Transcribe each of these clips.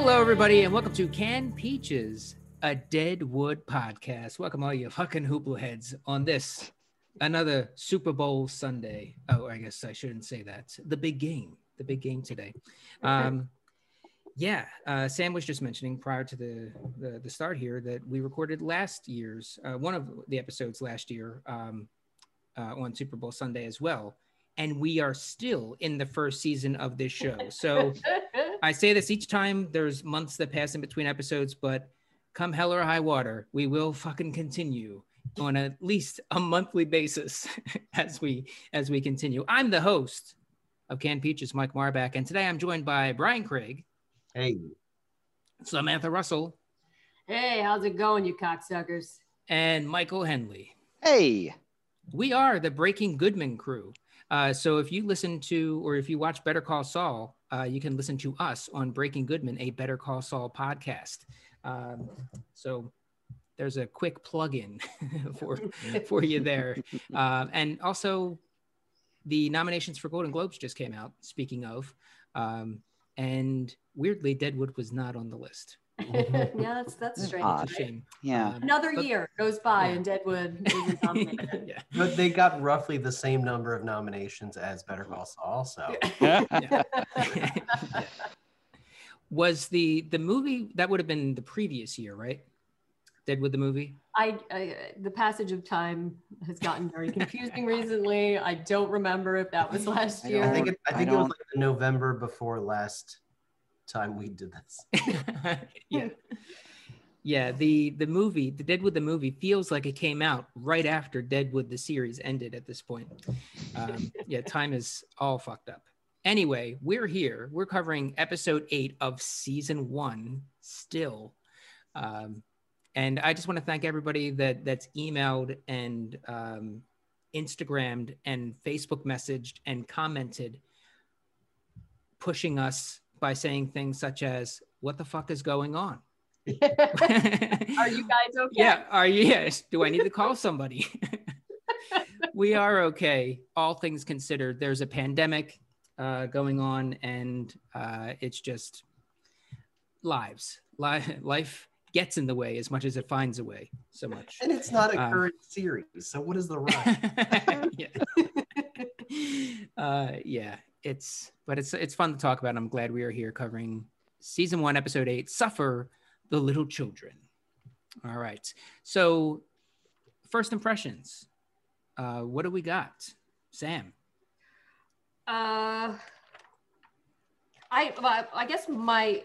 Hello, everybody, and welcome to Canned Peaches, a Deadwood podcast. Welcome, all you fucking hoopla heads, on this another Super Bowl Sunday. Oh, I guess I shouldn't say that. The big game, the big game today. Um, yeah, uh, Sam was just mentioning prior to the, the the start here that we recorded last year's uh, one of the episodes last year um, uh, on Super Bowl Sunday as well, and we are still in the first season of this show. So. I say this each time there's months that pass in between episodes, but come hell or high water, we will fucking continue on at least a monthly basis as we as we continue. I'm the host of Canned Peaches, Mike Marback, and today I'm joined by Brian Craig, Hey, Samantha Russell, Hey, how's it going, you cocksuckers? and Michael Henley. Hey, We are the Breaking Goodman crew. Uh, so if you listen to or if you watch Better Call Saul, uh, you can listen to us on Breaking Goodman, a Better Call Saul podcast. Um, so there's a quick plug-in for for you there, uh, and also the nominations for Golden Globes just came out. Speaking of, um, and weirdly, Deadwood was not on the list. yeah, that's that's strange. Odd. It's shame. yeah. Um, Another but- year goes by Yeah. and Deadwood isn't nominated. yeah. but they got roughly the same number of nominations as Better Call Saul. So Yeah. was the the movie that would have been the previous year, right? Deadwood the movie. I, I the passage of time has gotten very confusing recently. I don't remember if that was last year. don't- I think it, I I it was like the November before last time we did this. yeah. Yeah, the the movie, the Deadwood the movie feels like it came out right after Deadwood the series ended at this point. Um, yeah, time is all fucked up. Anyway, we're here. We're covering episode eight of season one still. Um, and I just want to thank everybody that that's emailed and um, Instagrammed and Facebook messaged and commented, pushing us by saying things such as, "What the fuck is going on?" Are you guys okay? Yeah. Are you? Yes. Do I need to call somebody? we are okay. All things considered, there's a pandemic uh, going on, and uh, it's just lives. Li- life gets in the way as much as it finds a way. So much. And it's not a Um, current series. So what is the rush? yeah. uh, yeah. It's but it's it's fun to talk about. I'm glad we are here covering season one, episode eight. Suffer the little children. All right. So first impressions. Uh, what do we got, Sam? Uh, I I guess my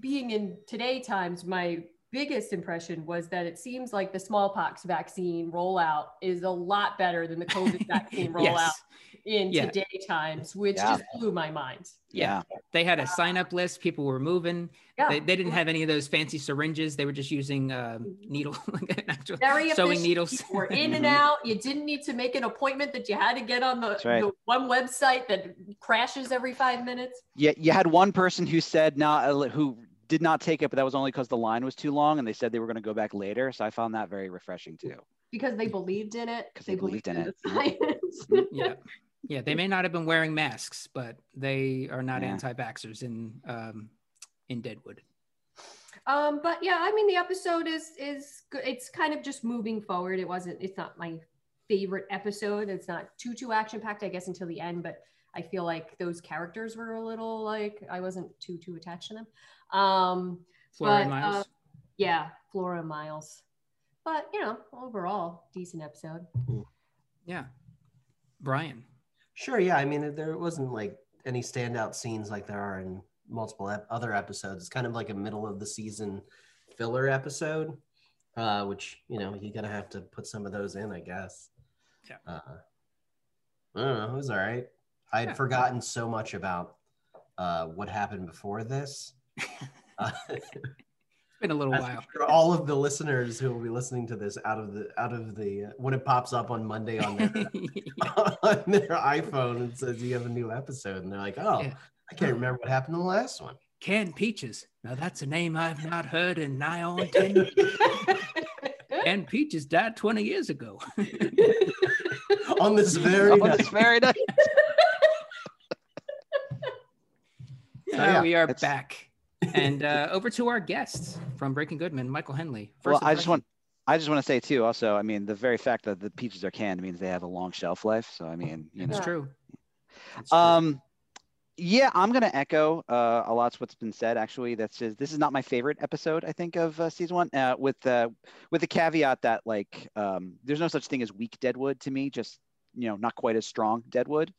being in today times, my biggest impression was that it seems like the smallpox vaccine rollout is a lot better than the COVID vaccine rollout Yes. in Yeah. today times, which Yeah. just blew my mind. Yeah. They had a sign up list. People were moving. Yeah, They, they didn't have any of those fancy syringes. They were just using um, needle, like actual very sewing needles. People were in and Mhm. out. You didn't need to make an appointment that you had to get on the, right. the one website that crashes every five minutes. Yeah, you had one person who said not who did not take it, but that was only because the line was too long, and they said they were going to go back later. So I found that very refreshing too. Because they believed in it. Because they believed in the it. science. yeah yeah they may not have been wearing masks but they are not Yeah. anti-vaxxers in um in deadwood Um, but yeah, I mean, the episode is is good. It's kind of just moving forward. It wasn't. It's not my favorite episode. It's not too too action packed, I guess, until the end. But I feel like those characters were a little like I wasn't too too attached to them. Um, flora and But, miles uh, yeah, Flora and Miles. But you know, overall, decent episode. yeah brian Sure, yeah. I mean, there wasn't like any standout scenes like there are in multiple ep- other episodes. It's kind of like a middle of the season filler episode, uh, which you know you're gonna have to put some of those in, I guess. Yeah. Uh, I don't know. It was all right. I had Yeah. forgotten so much about uh, what happened before this. Uh, it's been a little while for all of the listeners who will be listening to this out of the out of the uh, when it pops up on Monday on their on their iPhone and says you have a new episode, and they're like, "Oh, Yeah. I can't remember what happened in the last one." canned peaches now that's a name i've not heard in nigh on 10 years canned peaches died 20 years ago on this very On night. this very night. So yeah, we are it's- back and uh, over to our guests from Breaking Goodman, Michael Henley. well, First I just want I just want to say too. Also, I mean, the very fact that the peaches are canned means they have a long shelf life. So I mean, you It's know. true. It's true. Um, yeah, I'm gonna echo uh, a lot's what's been said. Actually, that's just this is not my favorite episode. I think of uh, season one, uh, with uh, with the caveat that like um, there's no such thing as weak Deadwood to me. Just you know, not quite as strong Deadwood.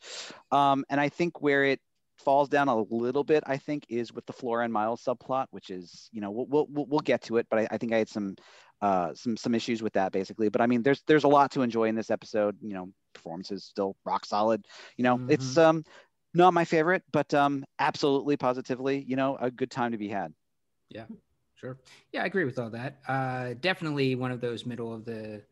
Um, and I think where it falls down a little bit, I think, is with the Flora and Miles subplot, which is you know we'll we'll, we'll- get to it, but I, I think I had some uh, some some issues with that basically. But I mean, there's there's a lot to enjoy in this episode. You know, performances still rock solid. You know, it's um not my favorite, but um absolutely positively, you know, a good time to be had. Yeah, sure. Yeah, I agree with all that. Uh, definitely one of those middle of the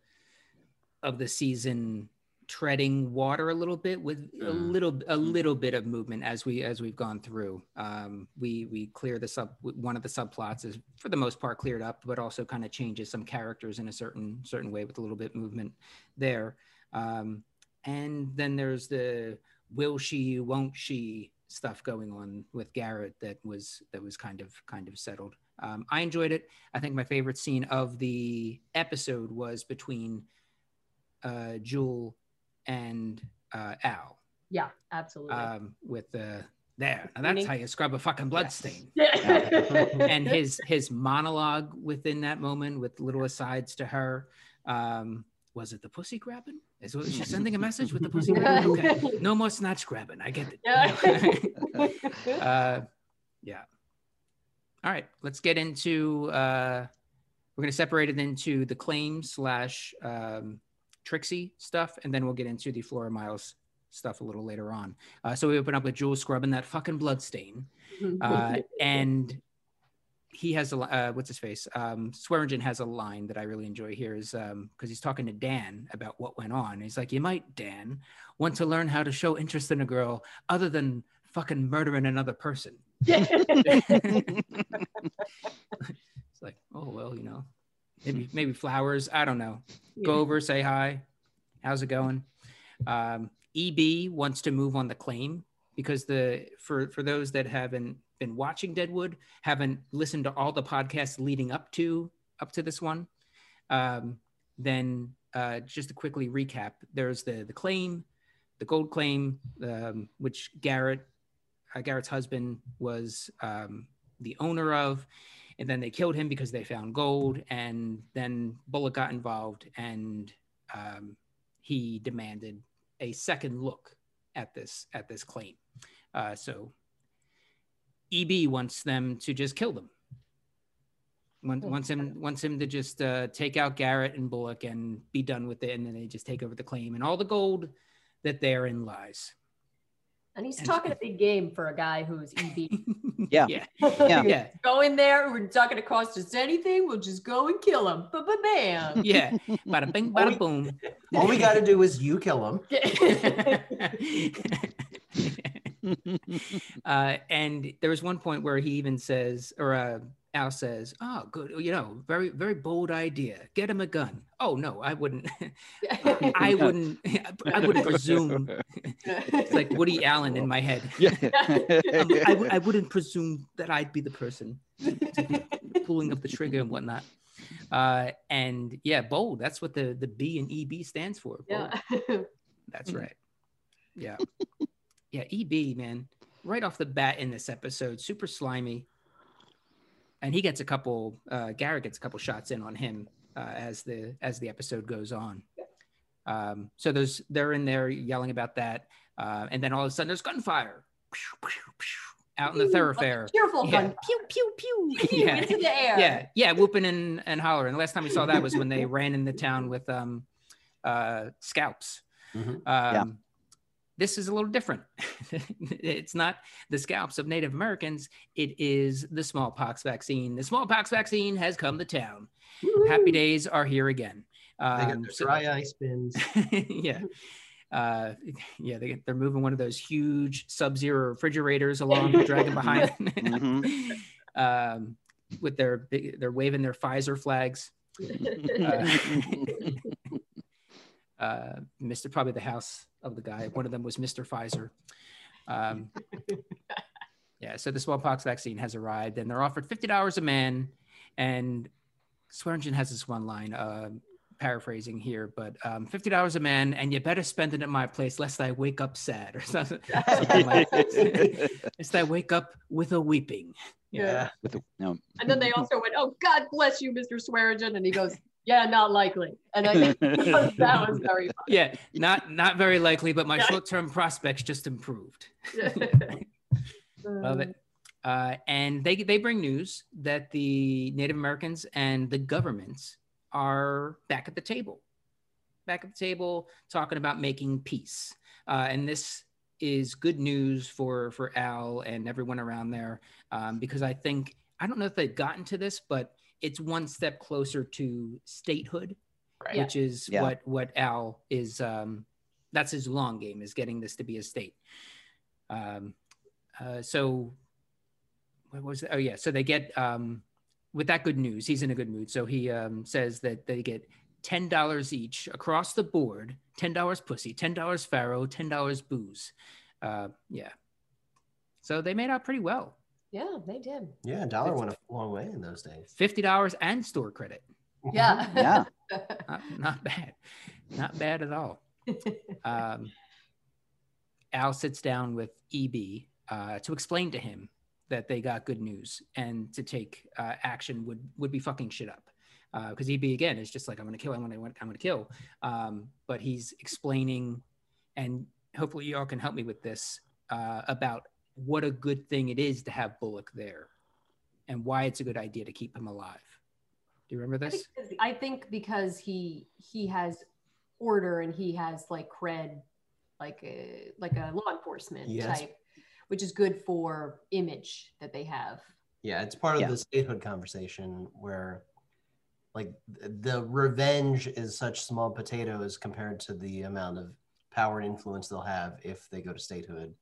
of the season treading water a little bit with a Mm. little a little bit of movement as we as we've gone through. Um, we we clear the sub one of the subplots is for the most part cleared up, but also kind of changes some characters in a certain certain way with a little bit movement there. Um, and then there's the will she won't she stuff going on with Garrett that was that was kind of kind of settled. Um, I enjoyed it. I think my favorite scene of the episode was between uh, Jewel and uh, Al Yeah, absolutely. um, with the there. Now Meaning- that's how you scrub a fucking blood stain. and his his monologue within that moment with little asides to her. Um, was it the pussy grabbing? Is she sending a message with the pussy grabbing? Okay. No more snatch grabbing. I get it. uh, yeah. All right, let's get into. Uh, we're going to separate it into the claim slash um, Trixie stuff, and then we'll get into the Flora Miles stuff a little later on. Uh, so we open up with Jewel scrubbing that fucking blood stain, uh, and he has a uh, what's his face? Um, Swearingen has a line that I really enjoy here is because he's talking to Dan about what went on. He's like, "You might, Dan, want to learn how to show interest in a girl other than fucking murdering another person." It's like, oh well, you know, maybe maybe flowers. I don't know. Go over, say hi. How's it going? Um, EB wants to move on the claim because the for for those that haven't been watching Deadwood, haven't listened to all the podcasts leading up to up to this one, um, then uh, just to quickly recap, there's the the claim, the gold claim, um, which Garrett uh, Garrett's husband was um, the owner of, and then they killed him because they found gold, and then Bullock got involved, and um, he demanded a second look at this at this claim. Uh, so EB wants them to just kill them. Want- Hmm. Wants him wants him to just uh, take out Garrett and Bullock and be done with it, and then they just take over the claim and all the gold that therein lies. And he's and- talking a big game for a guy who's EB. Yeah. yeah, Yeah. yeah, Go in there. We're not going to cost us anything. We'll just go and kill him. Ba ba bam. yeah. Bada bing, bada boom. All we got to do is you kill him. uh, and there was one point where he even says, or uh, Al says, "Oh, good, you know, very, very bold idea. Get him a gun." Oh no, I wouldn't. I wouldn't. I wouldn't presume. It's like Woody Allen in my head. Yeah. Um, I, w- I wouldn't presume that I'd be the person to be pulling up the trigger and whatnot. Uh, and yeah, bold. That's what the the B and EB stands for. Bold. yeah. That's right. Yeah. Yeah, EB, man. Right off the bat in this episode, super slimy. And he gets a couple uh Garrett gets a couple shots in on him uh, as the as the episode goes on. Um, so there's they're in there yelling about that. Uh, and then all of a sudden there's gunfire out in the thoroughfare. Cheerful Yeah. gun. Pew, pew, pew. Yeah. Into the air. Yeah, yeah, whooping and, and hollering. The last time we saw that was when they ran in the town with um uh scalps. Mhm. Um, This is a little different. it's not the scalps of Native Americans. It is the smallpox vaccine. The smallpox vaccine has come to town. Woo-hoo. Happy days are here again. They got Um, so- dry ice bins. yeah. Uh, yeah, they, they're moving one of those huge sub-zero refrigerators along, dragging behind, Mhm. um, with their they're waving their Pfizer flags. Uh, uh, Mr. Probably the house of the guy. One of them was Mr. Pfizer. Um, Yeah, so the smallpox vaccine has arrived, and they're offered fifty dollars a man. And Swearingen has this one line, uh, paraphrasing here, but um, fifty dollars a man, and you better spend it at my place, lest I wake up sad or something. something like lest I wake up with a weeping. Yeah. With the, no, And then they also went, "Oh, God bless you, Mr. Swearingen," and he goes, "Yeah, not likely." And I think that was very Yeah, not not very likely, but my Yeah. short-term prospects just improved. Love it. Uh, and they they bring news that the Native Americans and the governments are back at the table, back at the table talking about making peace. Uh, and this is good news for for Al and everyone around there um, because I think I don't know if they've gotten to this, but it's one step closer to statehood, Right. which is Yeah. what what Al is. Um, that's his long game is getting this to be a state. Um, uh, so what was it? Oh yeah. So they get um, with that good news. He's in a good mood. So he um, says that they get ten dollars each across the board. Ten dollars pussy. Ten dollars faro. Ten dollars booze. Uh, yeah. So they made out pretty well. Yeah, they did. Yeah, a dollar went a long way in those days. Fifty dollars and store credit. Yeah. yeah. Not, not bad. Not bad at all. um, Al sits down with EB uh, to explain to him that they got good news and to take uh, action would would be fucking shit up. Because EB again is just like I'm gonna kill, I'm gonna I'm gonna kill. Um, but he's explaining, and hopefully y'all can help me with this uh, about what a good thing it is to have Bullock there, and why it's a good idea to keep him alive. Do you remember I this? think, I think because he he has order and he has like cred, like a like a law enforcement Yes. type, which is good for image that they have. Yeah, it's part of Yeah. the statehood conversation where like the revenge is such small potatoes compared to the amount of power and influence they'll have if they go to statehood.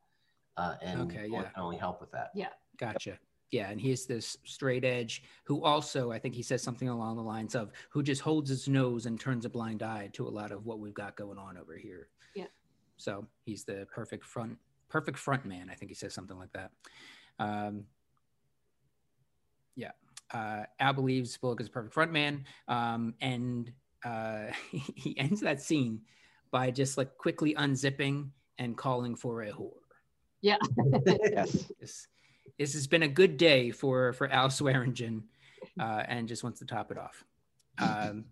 Uh, and Okay, yeah. can only help with that. Yeah. Gotcha. Yeah, and he's this straight edge who also, I think he says something along the lines of, who just holds his nose and turns a blind eye to a lot of what we've got going on over here. Yeah. So he's the perfect front, perfect front man. I think he says something like that. Um, yeah, uh, Al believes Bullock is a perfect front man, um, and uh, he ends that scene by just like quickly unzipping and calling for a whore Yeah. Yes. this this has been a good day for for Al Swearingen, uh, and just wants to top it off. Um,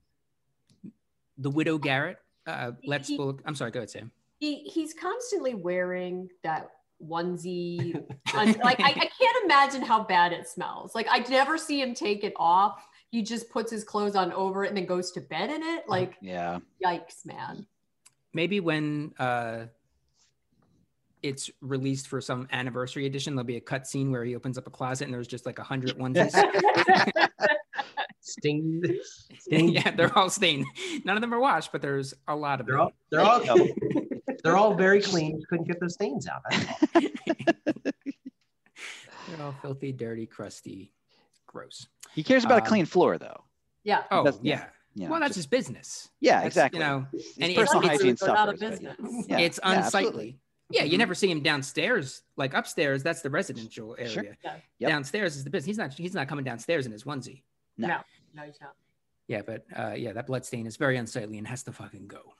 the widow Garrett uh, lets He- Bullock. I'm sorry, go ahead, Sam. he he's constantly wearing that onesie like I, I can't imagine how bad it smells like i never see him take it off he just puts his clothes on over it and then goes to bed in it like Yeah. yikes man Maybe when uh, it's released for some anniversary edition, there'll be a cut scene where he opens up a closet and there's just like a hundred onesies. Stained. stained. yeah, they're all stained. None of them are washed, but there's a lot of They're them. all they're all they're all very clean. Couldn't get those stains out. They're all filthy, dirty, crusty, gross. He cares about Um, a clean floor, though. yeah Oh That's- yeah. You know, well, that's just- his business. yeah, that's, exactly. You know, His and personal it's- hygiene Go out suffers. of but- business Yeah, it's unsightly. absolutely. Yeah, you Mhm. never see him downstairs. Like upstairs, that's the residential area. Sure. Yeah. Yep. Downstairs is the business. He's not. He's not coming downstairs in his onesie. No. no no he's not Yeah, but uh, yeah, that blood stain is very unsightly and has to fucking go.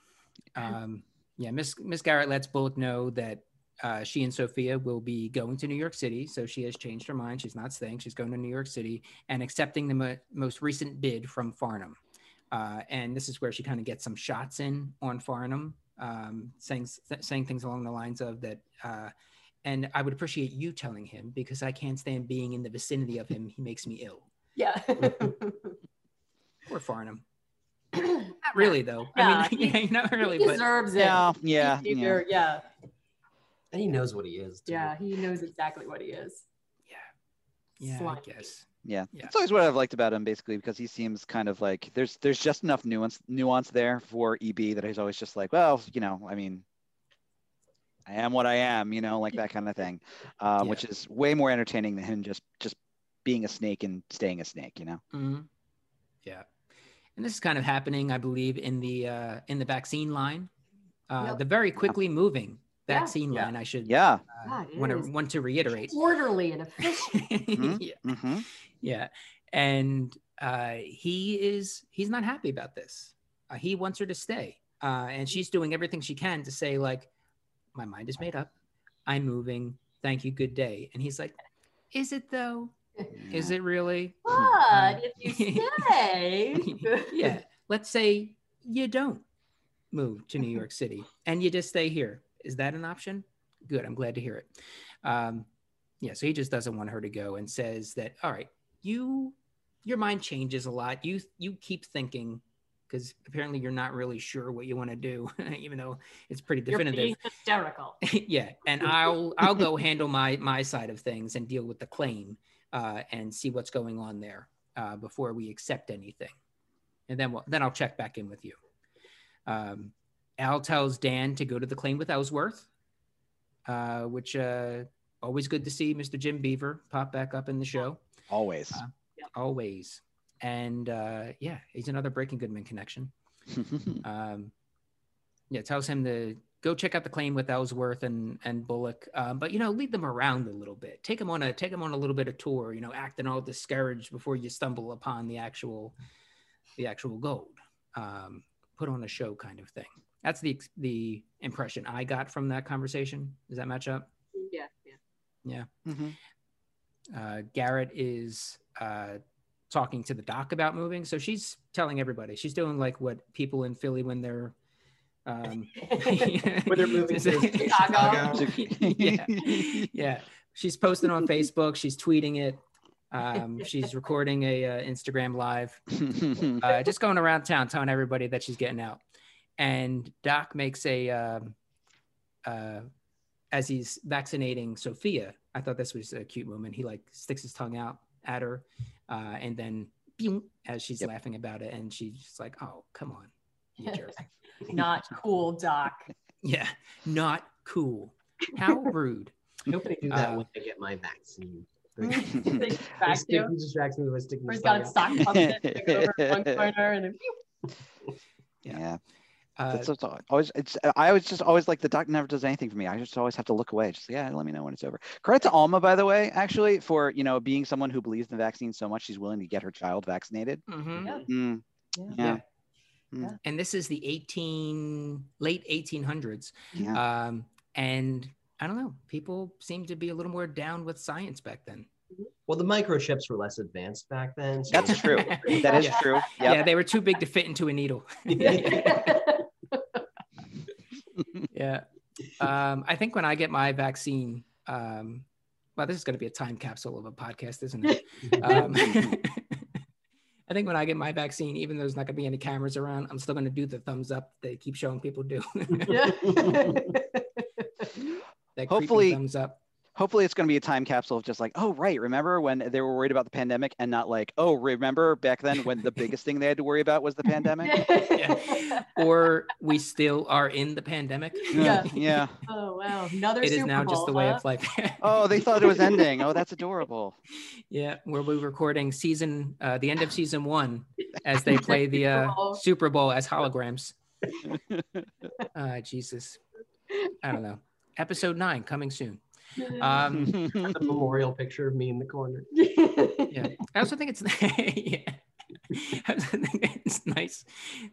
Um, yeah, Miss Miss Garrett lets Bullock know that uh, she and Sophia will be going to New York City. So she has changed her mind. She's not staying. She's going to New York City and accepting the mo- most recent bid from Farnum. Uh, and this is where she kind of gets some shots in on Farnum, um, saying th- saying things along the lines of that. Uh, and I would appreciate you telling him because I can't stand being in the vicinity of him. He makes me ill. yeah Poor Farnum. Not really though. Yeah, I mean, yeah, not really, he but deserves it Yeah, yeah, He- yeah. yeah And he knows what he is. Too. yeah he knows exactly what he is yeah, yeah, Slimy. I guess. Yeah. Yeah. That's always what I've liked about him, basically, because he seems kind of like there's there's just enough nuance nuance there for EB that he's always just like, well, you know, I mean, I am what I am, you know, like that kind of thing, um, Yeah. which is way more entertaining than him just just being a snake and staying a snake, you know. Mhm. Yeah, and this is kind of happening, I believe, in the uh, in the vaccine line. Uh, Yep. The very quickly moving Yeah. Vaccine Yeah. line. I should Yeah. uh, want to want to reiterate. Orderly and efficient. Mhm. yeah, hmm yeah, and uh, he is he's not happy about this. Uh, he wants her to stay, uh, and she's doing everything she can to say like, "My mind is made up. I'm moving. Thank you. Good day." And he's like, "Is it though? Is it really?" But if you stay, yeah. Let's say you don't move to New York City and you just stay here. Is that an option? Good. I'm glad to hear it. Um, yeah. So he just doesn't want her to go and says that, all right, you, your mind changes a lot. You, you keep thinking because apparently you're not really sure what you want to do, even though it's pretty definitive. you're being hysterical. yeah and i'll i'll go handle my my side of things and deal with the claim uh, and see what's going on there uh, before we accept anything and then we'll, then i'll check back in with you um, al tells dan to go to the claim with ellsworth uh, which uh, always good to see mr jim beaver pop back up in the show Always. Uh, always and uh, yeah he's another breaking goodman connection um, yeah, tells him to go check out the claim with Ellsworth and and Bullock, um, but you know, lead them around a little bit. Take them on a take them on a little bit of tour. You know, acting all discouraged before you stumble upon the actual the actual gold. Um, put on a show, kind of thing. That's the the impression I got from that conversation. Does that match up? Yeah, yeah. Mhm. uh, Garrett is uh, talking to the doc about moving. So she's telling everybody. She's doing like what people in Philly when they're um, When they're moving to Chicago. yeah, yeah. She's posting on Facebook. She's tweeting it. Um, she's recording a uh, Instagram live. Uh, just going around town telling everybody that she's getting out. And Doc makes a um, uh, as he's vaccinating Sophia. I thought this was a cute moment. He like sticks his tongue out at her, uh, and then pew, as she's Yep. laughing about it, and she's just like, "Oh, come on, you jerk." Not cool, Doc. yeah, not cool. How rude. I hope they do that Uh, when I get my vaccine. They They back stick, you. he distracts me with sticking Or he's got a sock puppet over one corner and then pew. Yeah. yeah. Uh, That's what's always. It's. I always just always like the doc never does anything for me. I just always have to look away. Just yeah, let me know when it's over. Credit to Alma, by the way, actually for you know being someone who believes in the vaccine so much, she's willing to get her child vaccinated. mhm. Yeah. Mm, Yeah. yeah. Yeah. And this is the 18 late 1800s. Yeah. Um, and I don't know, people seem to be a little more down with science back then. Well, the microchips were less advanced back then. so- That's true. That is Yeah. true. Yeah, they were too big to fit into a needle. yeah. Um, I think when I get my vaccine, um, well, this is going to be a time capsule of a podcast, isn't it? Um, I think when I get my vaccine, even though there's not going to be any cameras around, I'm still going to do the thumbs up they keep showing people do. Yeah. that Hopefully- thumbs up. Hopefully, it's going to be a time capsule of just like, oh right, remember when they were worried about the pandemic, and not like, oh remember back then when the biggest thing they had to worry about was the pandemic. Yeah. Or we still are in the pandemic. Yeah. yeah. Oh wow, another It is Super now just Bowl, the way huh? of life. Oh, they thought it was ending. Oh, that's adorable. Yeah, we'll be recording season, uh, the end of season one, as they play the Super uh, Bowl. Super Bowl as holograms. Uh, Jesus, I don't know. Episode nine coming soon. Um, the memorial picture of me in the corner. yeah, I also think it's yeah. I think it's nice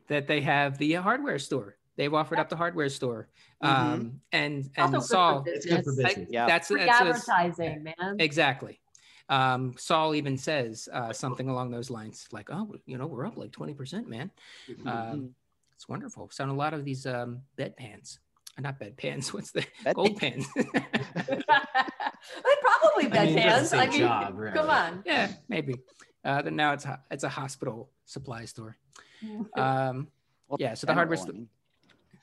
that they have the hardware store. They've offered up the hardware store, um, and and Also good for Sol. It's good for business. business. Yeah. That's Free that's a- advertising, man. Exactly. Um, Sol even says uh, something along those lines, like, "Oh, you know, we're up like twenty percent, man. Um, it's wonderful." So on a lot of these um, bed pans, uh, not bed pans. What's the Bed gold pans? Probably I mean, it doesn't bedpans. say I mean, job, really. come on. yeah, maybe. Uh, then now it's a, it's a hospital supply store. Um, Well, Yeah, so the hardware general, I st- mean.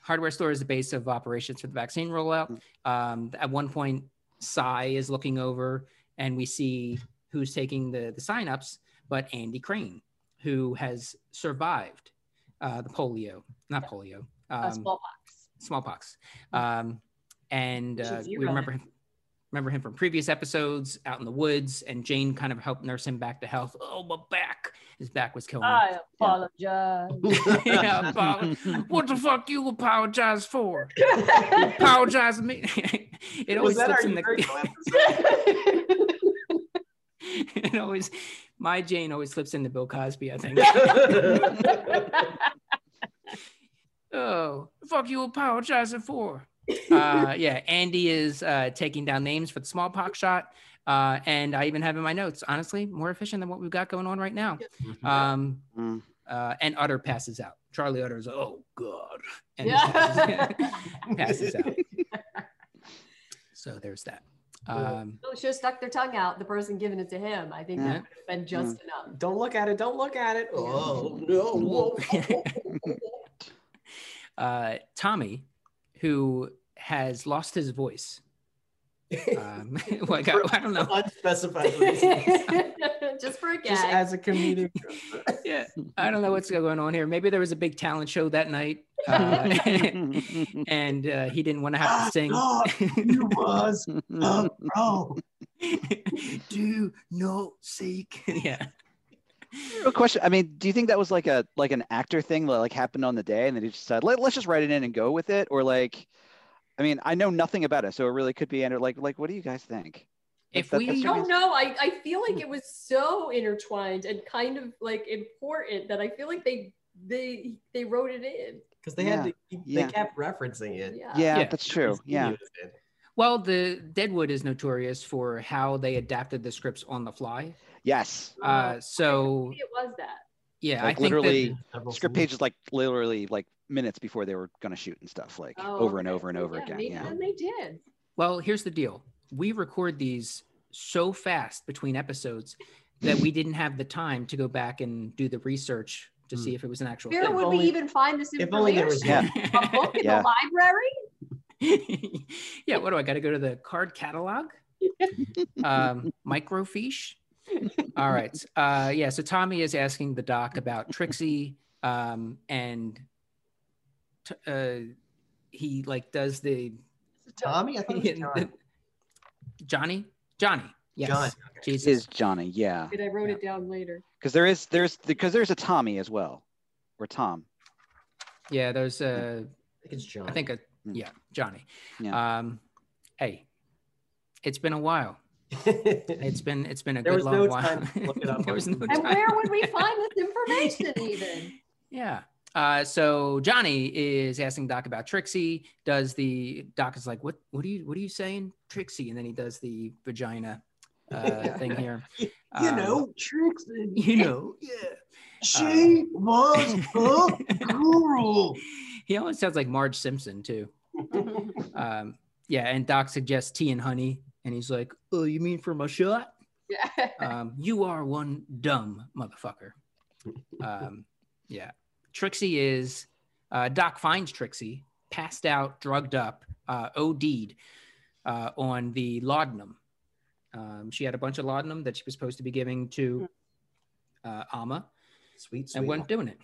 hardware store is the base of operations for the vaccine rollout. Um, at one point, Cy is looking over, and we see who's taking the the signups, but Andy Cramed, who has survived uh, the polio, not polio, um, Uh, smallpox. Smallpox, um, and uh, we remember him. Remember him from previous episodes out in the woods, and Jane kind of helped nurse him back to health. Oh, my back! his back was killing him. I apologize. yeah, apo- what the fuck you apologize for? Apologize to me. it always slips in the. It always, my Jane always slips into Bill Cosby. I think. Episode? oh, fuck you apologizing for? Uh, yeah, Andy is uh, taking down names for the smallpox shot. Uh, and I even have in my notes, honestly, more efficient than what we've got going on right now. Um, Mm. uh, and Utter passes out. Charlie Utter is, oh God. And Yeah. passes out. So there's that. Um, They should have stuck their tongue out, the person giving it to him. I think Yeah. that would have been just enough. Don't look at it. Don't look at it. Oh no! Whoa. uh, Tommy, who has lost his voice. Um, like, I, I don't know. Unspecified reasons. just for a Just gag. as a comedic. Yeah, I don't know what's going on here. Maybe there was a big talent show that night, uh, and uh, he didn't want to have to sing. you was a pro. Do no seek. yeah. Real question. I mean, do you think that was like a like an actor thing that like happened on the day, and then he just said, Let, "Let's just write it in and go with it," or like, I mean, I know nothing about it, so it really could be. And like, like, what do you guys think? If That- we that's don't know. I, I feel like hmm. it was so intertwined and kind of like important that I feel like they they they wrote it in. Because they had to. Keep, Yeah. They kept referencing it. Yeah. Yeah, Yeah. that's true. Yeah, well, the Deadwood is notorious for how they adapted the scripts on the fly. Yes. Uh, so it was that. yeah, Like I think literally, script pages like literally like minutes before they were gonna shoot and stuff, like Oh, over and over and over Yeah, again. maybe Yeah. and they did. Well, here's the deal: we record these so fast between episodes that we didn't have the time to go back and do the research to Hmm. see if it was an actual Where thing. would only- we even find this information? if only there information? was- Yeah. A book in Yeah. the library? yeah, what do I got to go to the card catalog? um, microfiche. All right. Uh, yeah. So Tommy is asking the doc about Trixie, um, and t- uh, he like does the, Tommy, I think it was John. the- Johnny. Johnny. Yes. John. Jesus. Is Johnny? Yeah, And I wrote it down later. because there is there's because there's a Tommy as well, or Tom. Yeah. There's uh, I think it's John. I think a Mm. yeah Johnny. Yeah. Um, hey, it's been a while. It's been it's been a There good was long no while. time to look it up there was no Google. And where would we find this information even? Yeah. Uh, so Johnny is asking Doc about Trixie. Does the Doc is like, what what are you what are you saying, Trixie? And then he does the vagina uh, thing here. you Um, know, Trixie. You know, yeah. She was a girl. He almost sounds like Marge Simpson too. Um, yeah, and Doc suggests tea and honey, and he's like, "Oh, you mean for my shot? yeah. Um, you are one dumb motherfucker." Um, yeah, Trixie is. Uh, Doc finds Trixie passed out, drugged up, uh, OD'd uh, on the laudanum. Um, she had a bunch of laudanum that she was supposed to be giving to uh, Alma, Sweet, sweet. and wasn't doing it.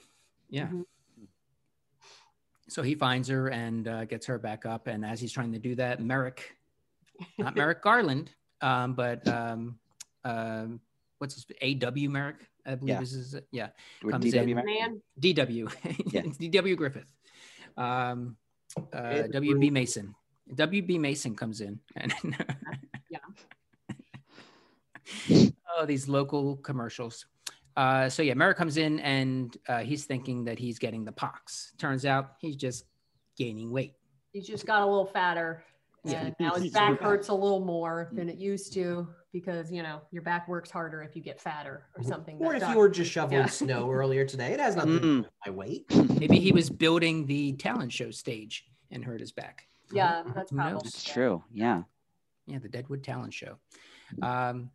Yeah. Mhm. So he finds her and uh, gets her back up. And as he's trying to do that, Merrick, not Merrick Garland, um, but um, um, what's his A.W. Merrick? I believe Yeah. is his, yeah, Comes DW in. Mar- Man, D.W. Yeah. D.W. Griffith. Um, uh, W.B. Mason. W.B. Mason comes in. And Yeah. oh, these local commercials. Uh, so yeah, Merrick comes in and uh, he's thinking that he's getting the pox. Turns out he's just gaining weight. he's just got a little fatter. Yeah. And now his back hurts a little more hmm. than it used to because, you know, your back works harder if you get fatter or mm-hmm. something. Or if doc- you were just shoveling Yeah. snow earlier today, it has nothing to do mm. with my weight. Maybe he was building the talent show stage and hurt his back. Yeah, that's probably. knows? That's true. Yeah. Yeah, the Deadwood Talent Show. Um,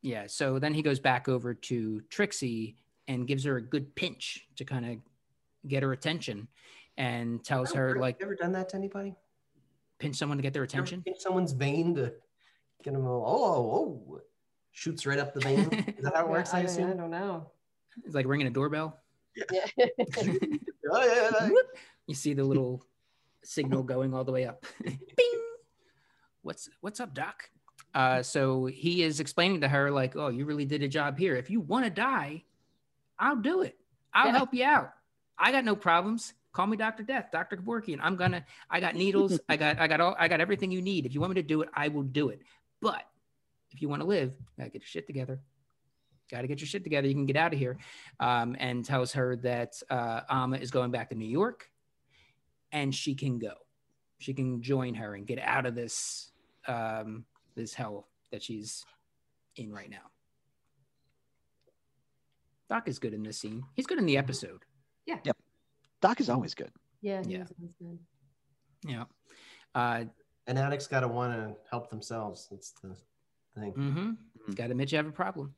yeah, so then he goes back over to Trixie and gives her a good pinch to kind of get her attention and tells oh, her, Have like, you ever done that to anybody? Pinch someone to get their attention. pinch someo's vein to get them all, oh, oh, shoots right up the vein. Is that how it works? I, I don't- I don't know. It's like ringing a doorbell. Yeah. Oh, yeah, yeah. you see the little signal going all the way up. Bing. What's what's up, Doc? Uh, so he is explaining to her like, "Oh, you really did a job here. If you want to die, I'll do it. I'll Yeah. help you out. I got no problems. Call me Dr. Death, Dr. Kevorkian. I'm gonna, I got needles. I got, I got all, I got everything you need. If you want me to do it, I will do it. But if you want to live, you gotta get your shit together. Gotta get your shit together. You can get out of here. Um, and tells her that uh, Alma is going back to New York and she can go. She can join her and get out of this, um, this hell that she's in right now. Doc is good in this scene. He's good in the episode. Doc is always good. Yeah. Yeah. always good. Yeah. Uh, And addicts got to want to help themselves. That's the thing. mm-hmm. Mhm. Got to admit you have a problem.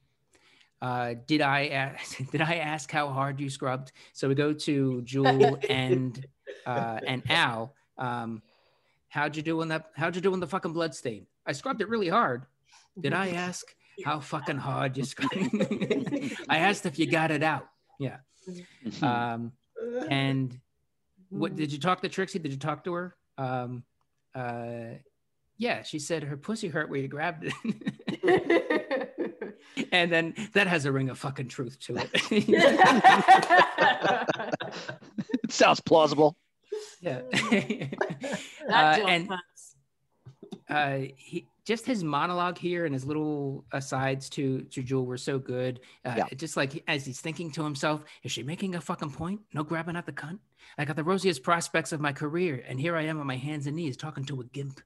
Uh, did I ask, did I ask how hard you scrubbed? So we go to Jewel and uh, and Al. Um, how'd you do on that? How'd you do on the fucking blood stain? I scrubbed it really hard. Did I ask how fucking hard you scrubbed? I asked if you got it out. Yeah. Um, and what did you talk to Trixie? Did you talk to her? Um, uh, yeah, she said her pussy hurt where you grabbed it. and then that has a ring of fucking truth to it. it sounds plausible. yeah. Uh, and- uh, he just his monologue here and his little asides to to Jewel were so good. Uh, Yeah. Just like as he's thinking to himself, is she making a fucking point? No grabbing at the cunt. I got the rosiest prospects of my career, and here I am on my hands and knees talking to a gimp,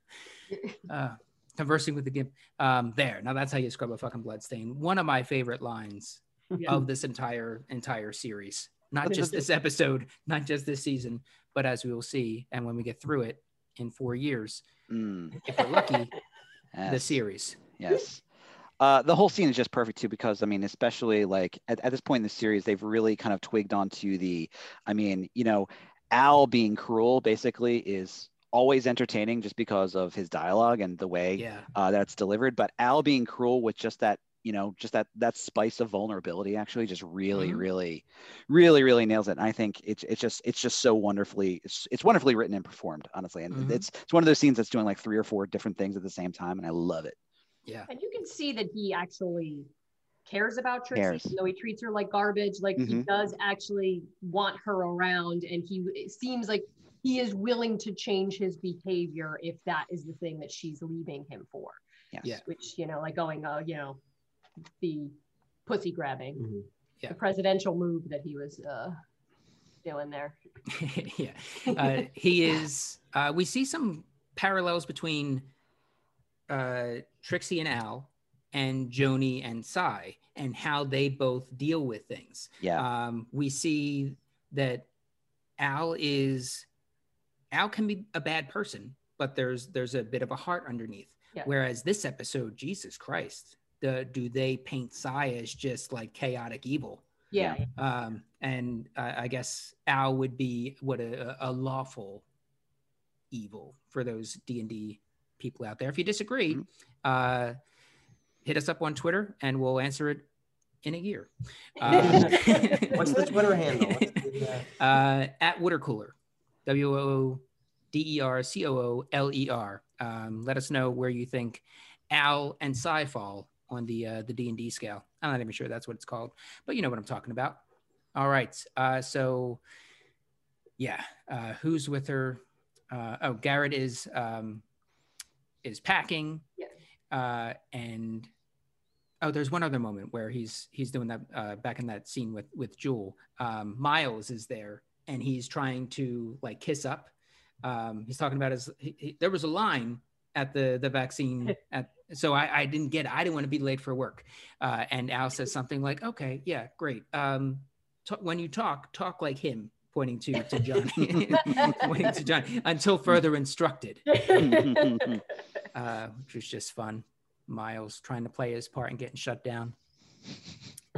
uh, conversing with the gimp. Um, there. Now that's how you scrub a fucking bloodstain. One of my favorite lines Yeah. of this entire entire series. Not just this episode, not just this season, but as we will see, and when we get through it in four years, Mm, if we're lucky, the series. Yes. Uh, the whole scene is just perfect too, because I mean, especially like at, at this point in the series, they've really kind of twigged onto the, I mean, you know, Al being cruel basically is always entertaining just because of his dialogue and the way Yeah. uh, that's delivered. But Al being cruel with just that, you know, just that that spice of vulnerability actually just really, Mhm. really, really, really nails it. And I think it's it's just it's just so wonderfully it's it's wonderfully written and performed, honestly. And Mhm. it's it's one of those scenes that's doing like three or four different things at the same time, and I love it. Yeah. And you can see that he actually cares about Trixie, Cares. even though he treats her like garbage. Like he Mhm. does actually want her around, and he it seems like he is willing to change his behavior if that is the thing that she's leaving him for. Yes. Yeah. Which you know, like going, uh, you know, the pussy grabbing, Mhm. Yeah. the presidential move that he was uh, doing there. yeah. Uh, he is. Uh, we see some parallels between uh, Trixie and Al, and Joanie and Cy, and how they both deal with things. Yeah. Um, we see that Al is Al can be a bad person, but there's there's a bit of a heart underneath. Yeah. Whereas this episode, Jesus Christ, the, do they paint Cy as just like chaotic evil? Yeah. um, and uh, I guess Al would be what a, a lawful evil for those D and D people out there. If you disagree, Mhm. uh, hit us up on Twitter and we'll answer it in a year. What's the Twitter handle? The, uh, uh, at Water Cooler, W O D E R C O O L E R. Um, let us know where you think Al and Cy fall on the uh, the D and D scale. I'm not even sure that's what it's called, but you know what I'm talking about. All right, uh, so yeah, uh, who's with her? Uh, oh, Garrett is um, is packing, Yeah. uh, and oh, there's one other moment where he's he's doing that uh, back in that scene with with Jewel. Um, Miles is there, and he's trying to like kiss up. Um, he's talking about his. He, he, there was a line at the the vaccine at so I, I didn't get it. I didn't want to be late for work. Uh, and Al says something like, "Okay, yeah, great. Um, t- when you talk, talk like him." Pointing to to John, pointing to John until further instructed, uh, which was just fun. Miles trying to play his part and getting shut down.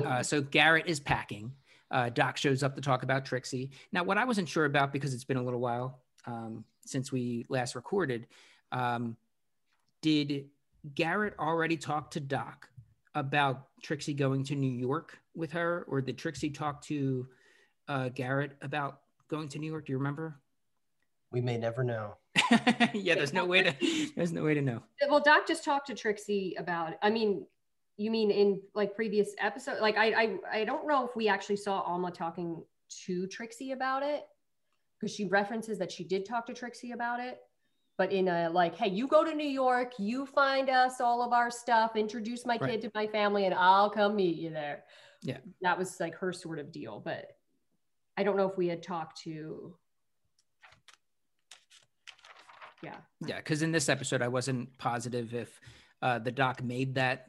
Uh, so Garrett is packing. Uh, Doc shows up to talk about Trixie. Now, what I wasn't sure about because it's been a little while um, since we last recorded, um, did Garrett already talked to Doc about Trixie going to New York with her, or did Trixie talk to uh, Garrett about going to New York? Do you remember? we may never know. yeah, there's no way to there's no way to know. well, Doc just talked to Trixie about. I mean, You mean in like previous episode? Like I I I don't know if we actually saw Alma talking to Trixie about it because she references that she did talk to Trixie about it. But in a like, hey, you go to New York, you find us all of our stuff, introduce my Right. kid to my family, and I'll come meet you there. Yeah. That was like her sort of deal. But I don't know if we had talked to yeah. Yeah, because in this episode, I wasn't positive if uh, the doc made that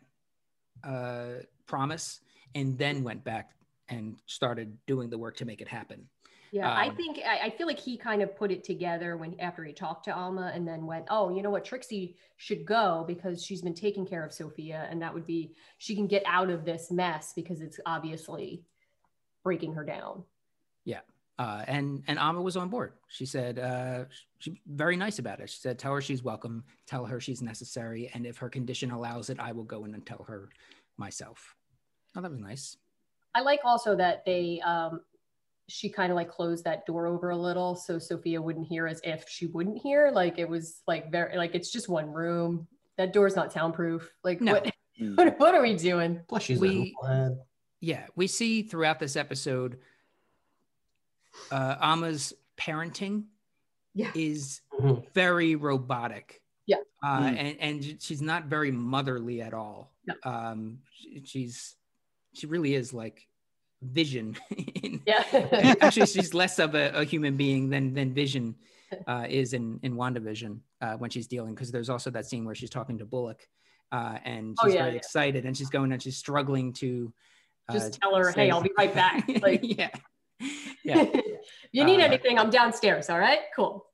uh, promise and then went back and started doing the work to make it happen. Yeah, I Um, think I, I feel like he kind of put it together when after he talked to Alma and then went, oh, you know what, Trixie should go because she's been taking care of Sophia, and that would be she can get out of this mess because it's obviously breaking her down. Yeah. Uh, and and Alma was on board. She said uh, she very nice about it. She said, "Tell her she's welcome. Tell her she's necessary, and if her condition allows it, I will go in and tell her myself." Oh, that was nice. I like also that they um she kind of like closed that door over a little so Sophia wouldn't hear as if she wouldn't hear. Like it was like very like it's just one room. That door's not soundproof. Like No. what Mm. what, what are we doing? Plus, she's We- a. Yeah, we see throughout this episode, uh, Alma's parenting Yeah. is Mhm. very robotic. Yeah. Uh, Mm. and and she's not very motherly at all. No. Um, she- she's she really is like Vision. in- Yeah. Actually, she's less of a, a human being than than Vision uh, is in in WandaVision uh, when she's dealing. Because there's also that scene where she's talking to Bullock, uh, and Oh, she's yeah, very yeah. excited, and she's going and she's struggling to uh, Just tell her, hey, I'll be right back. Like yeah, yeah. you need Uh, anything, I'm downstairs. All right, cool.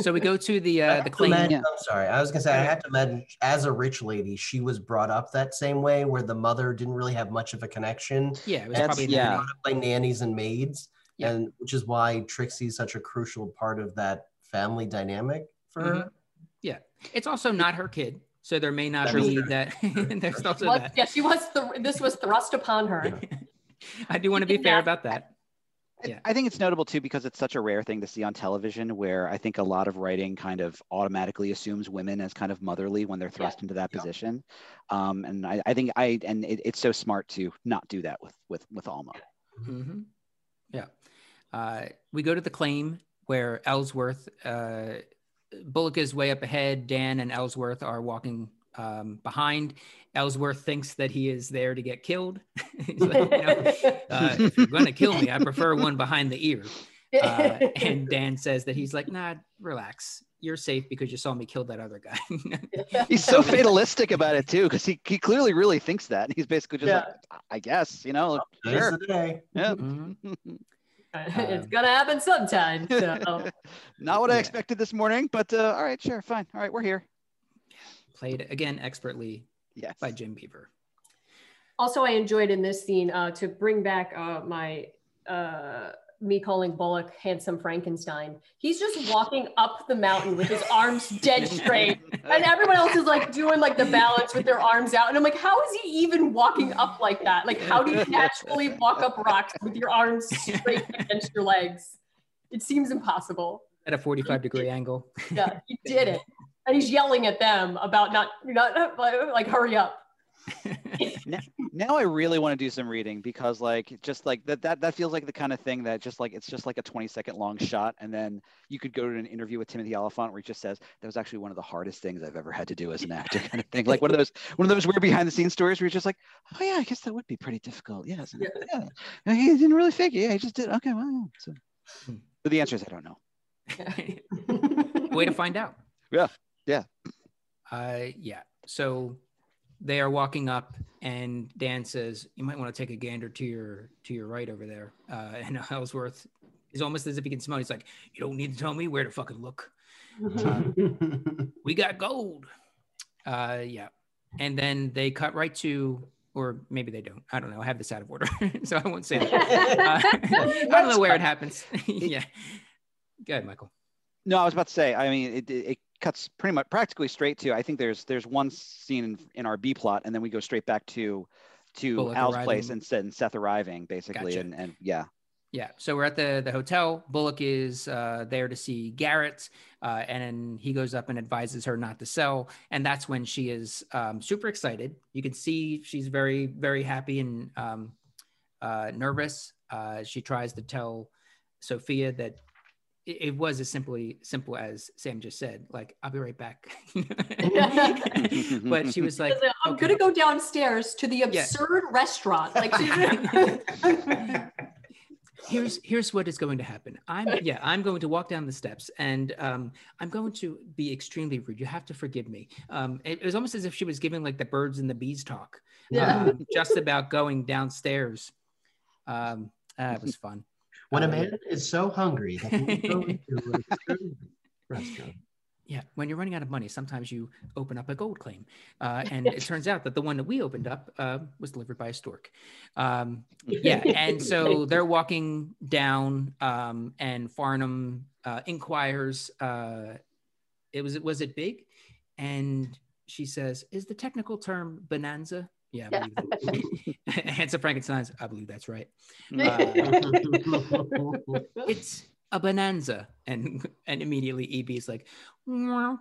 So we go to the uh, the to claim. imagine- Yeah. I'm sorry. I was gonna say I have to imagine as a rich lady, she was brought up that same way, where the mother didn't really have much of a connection. Yeah, it was That's probably yeah. yeah. brought by nannies and maids, Yeah. and which is why Trixie's such a crucial part of that family dynamic for Mm-hmm. her. Yeah, it's also not her kid, so there may not That is be that. There's also Was, that. yeah, she was the this was thrust upon her. I do want to be fair that. about that. I- Yeah. I think it's notable too because it's such a rare thing to see on television where I think a lot of writing kind of automatically assumes women as kind of motherly when they're thrust into that Yeah. position. Um, and I, I think I and it, it's so smart to not do that with with with Alma. hmm Yeah. Uh, we go to the claim where Ellsworth, uh, Bullock is way up ahead. Dan and Ellsworth are walking um, behind. Ellsworth thinks that he is there to get killed. He's like, you know, uh, if you're going to kill me, I prefer one behind the ear. Uh, and Dan says that he's like, nah, relax. You're safe because you saw me kill that other guy. He's so So- fatalistic about it too because he, he clearly really thinks that. He's basically just Yeah. like, I guess, you know, Today's sure. the day. Yeah. Mhm. it's Um, gonna happen sometime. So Not what I Yeah. expected this morning, but uh, all right, sure, fine. All right, we're here. Played again expertly Yes. by Jim Beaver. also I enjoyed in this scene uh, to bring back uh, my uh, me calling Bullock handsome Frankenstein. He's just walking up the mountain with his arms dead straight. And everyone else is like doing like the balance with their arms out. And I'm like, how is he even walking up like that? Like, how do you naturally walk up rocks with your arms straight against your legs? It seems impossible. At a 45 degree angle. Yeah, he did it. And he's yelling at them about not, not like, hurry up. now I really want to do some reading because like just like that that that feels like the kind of thing that just like it's just like a 20 second long shot and then you could go to an interview with Timothy Olyphant where he just says that was actually one of the hardest things I've ever had to do as an actor kind of thing like one of those one of those weird behind the scenes stories where you're just like oh yeah I guess that would be pretty difficult yes Yeah. yeah. he didn't really figure yeah he just did okay well yeah. so Hmm. but the answer is I don't know Way to find out. Yeah, yeah. Uh, yeah. So they are walking up, and Dan says, "You might want to take a gander to your to your right over there." Uh, and Ellsworth is almost as if he can smell. it. He's like, "You don't need to tell me where to fucking look. We got gold." Uh, yeah. And then they cut right to, or maybe they don't. I don't know. I have this out of order, so I won't say that. Uh, I don't know where it happens. yeah. Go ahead, Michael. No, I was about to say. I mean, it, it, it cuts pretty much practically straight to. I think there's there's one scene in, in our B plot, and then we go straight back to to Bullock Al's place and Seth, and Seth arriving, basically, Gotcha. and and yeah, Yeah. So we're at the the hotel. Bullock is uh, there to see Garret, uh, and then he goes up and advises her not to sell. And that's when she is um, super excited. You can see she's very very happy and um, uh, nervous. Uh, she tries to tell Sophia that it, it was as simply simple as Sam just said. Like, I'll be right back. but she was like, I'm okay. gonna go downstairs to the Yeah. absurd restaurant. Like, here's here's what is going to happen i'm yeah i'm going to walk down the steps and um, i'm going to be extremely rude you have to forgive me um, it, it was almost as if she was giving like the birds and the bees talk Yeah. um, just about going downstairs um, that was fun When a Uh, man is so hungry that he can go into a restaurant. yeah when you're running out of money sometimes you open up a gold claim. Uh, and it turns out that the one that we opened up uh, was delivered by a stork. Um, yeah and so they're walking down um, and Farnum uh, inquires uh, it was was it big? And she says is the technical term bonanza yeah, I believe it. Handsome Frankenstein's. I believe that's right. Uh, it's a bonanza, and and immediately EB is like, oh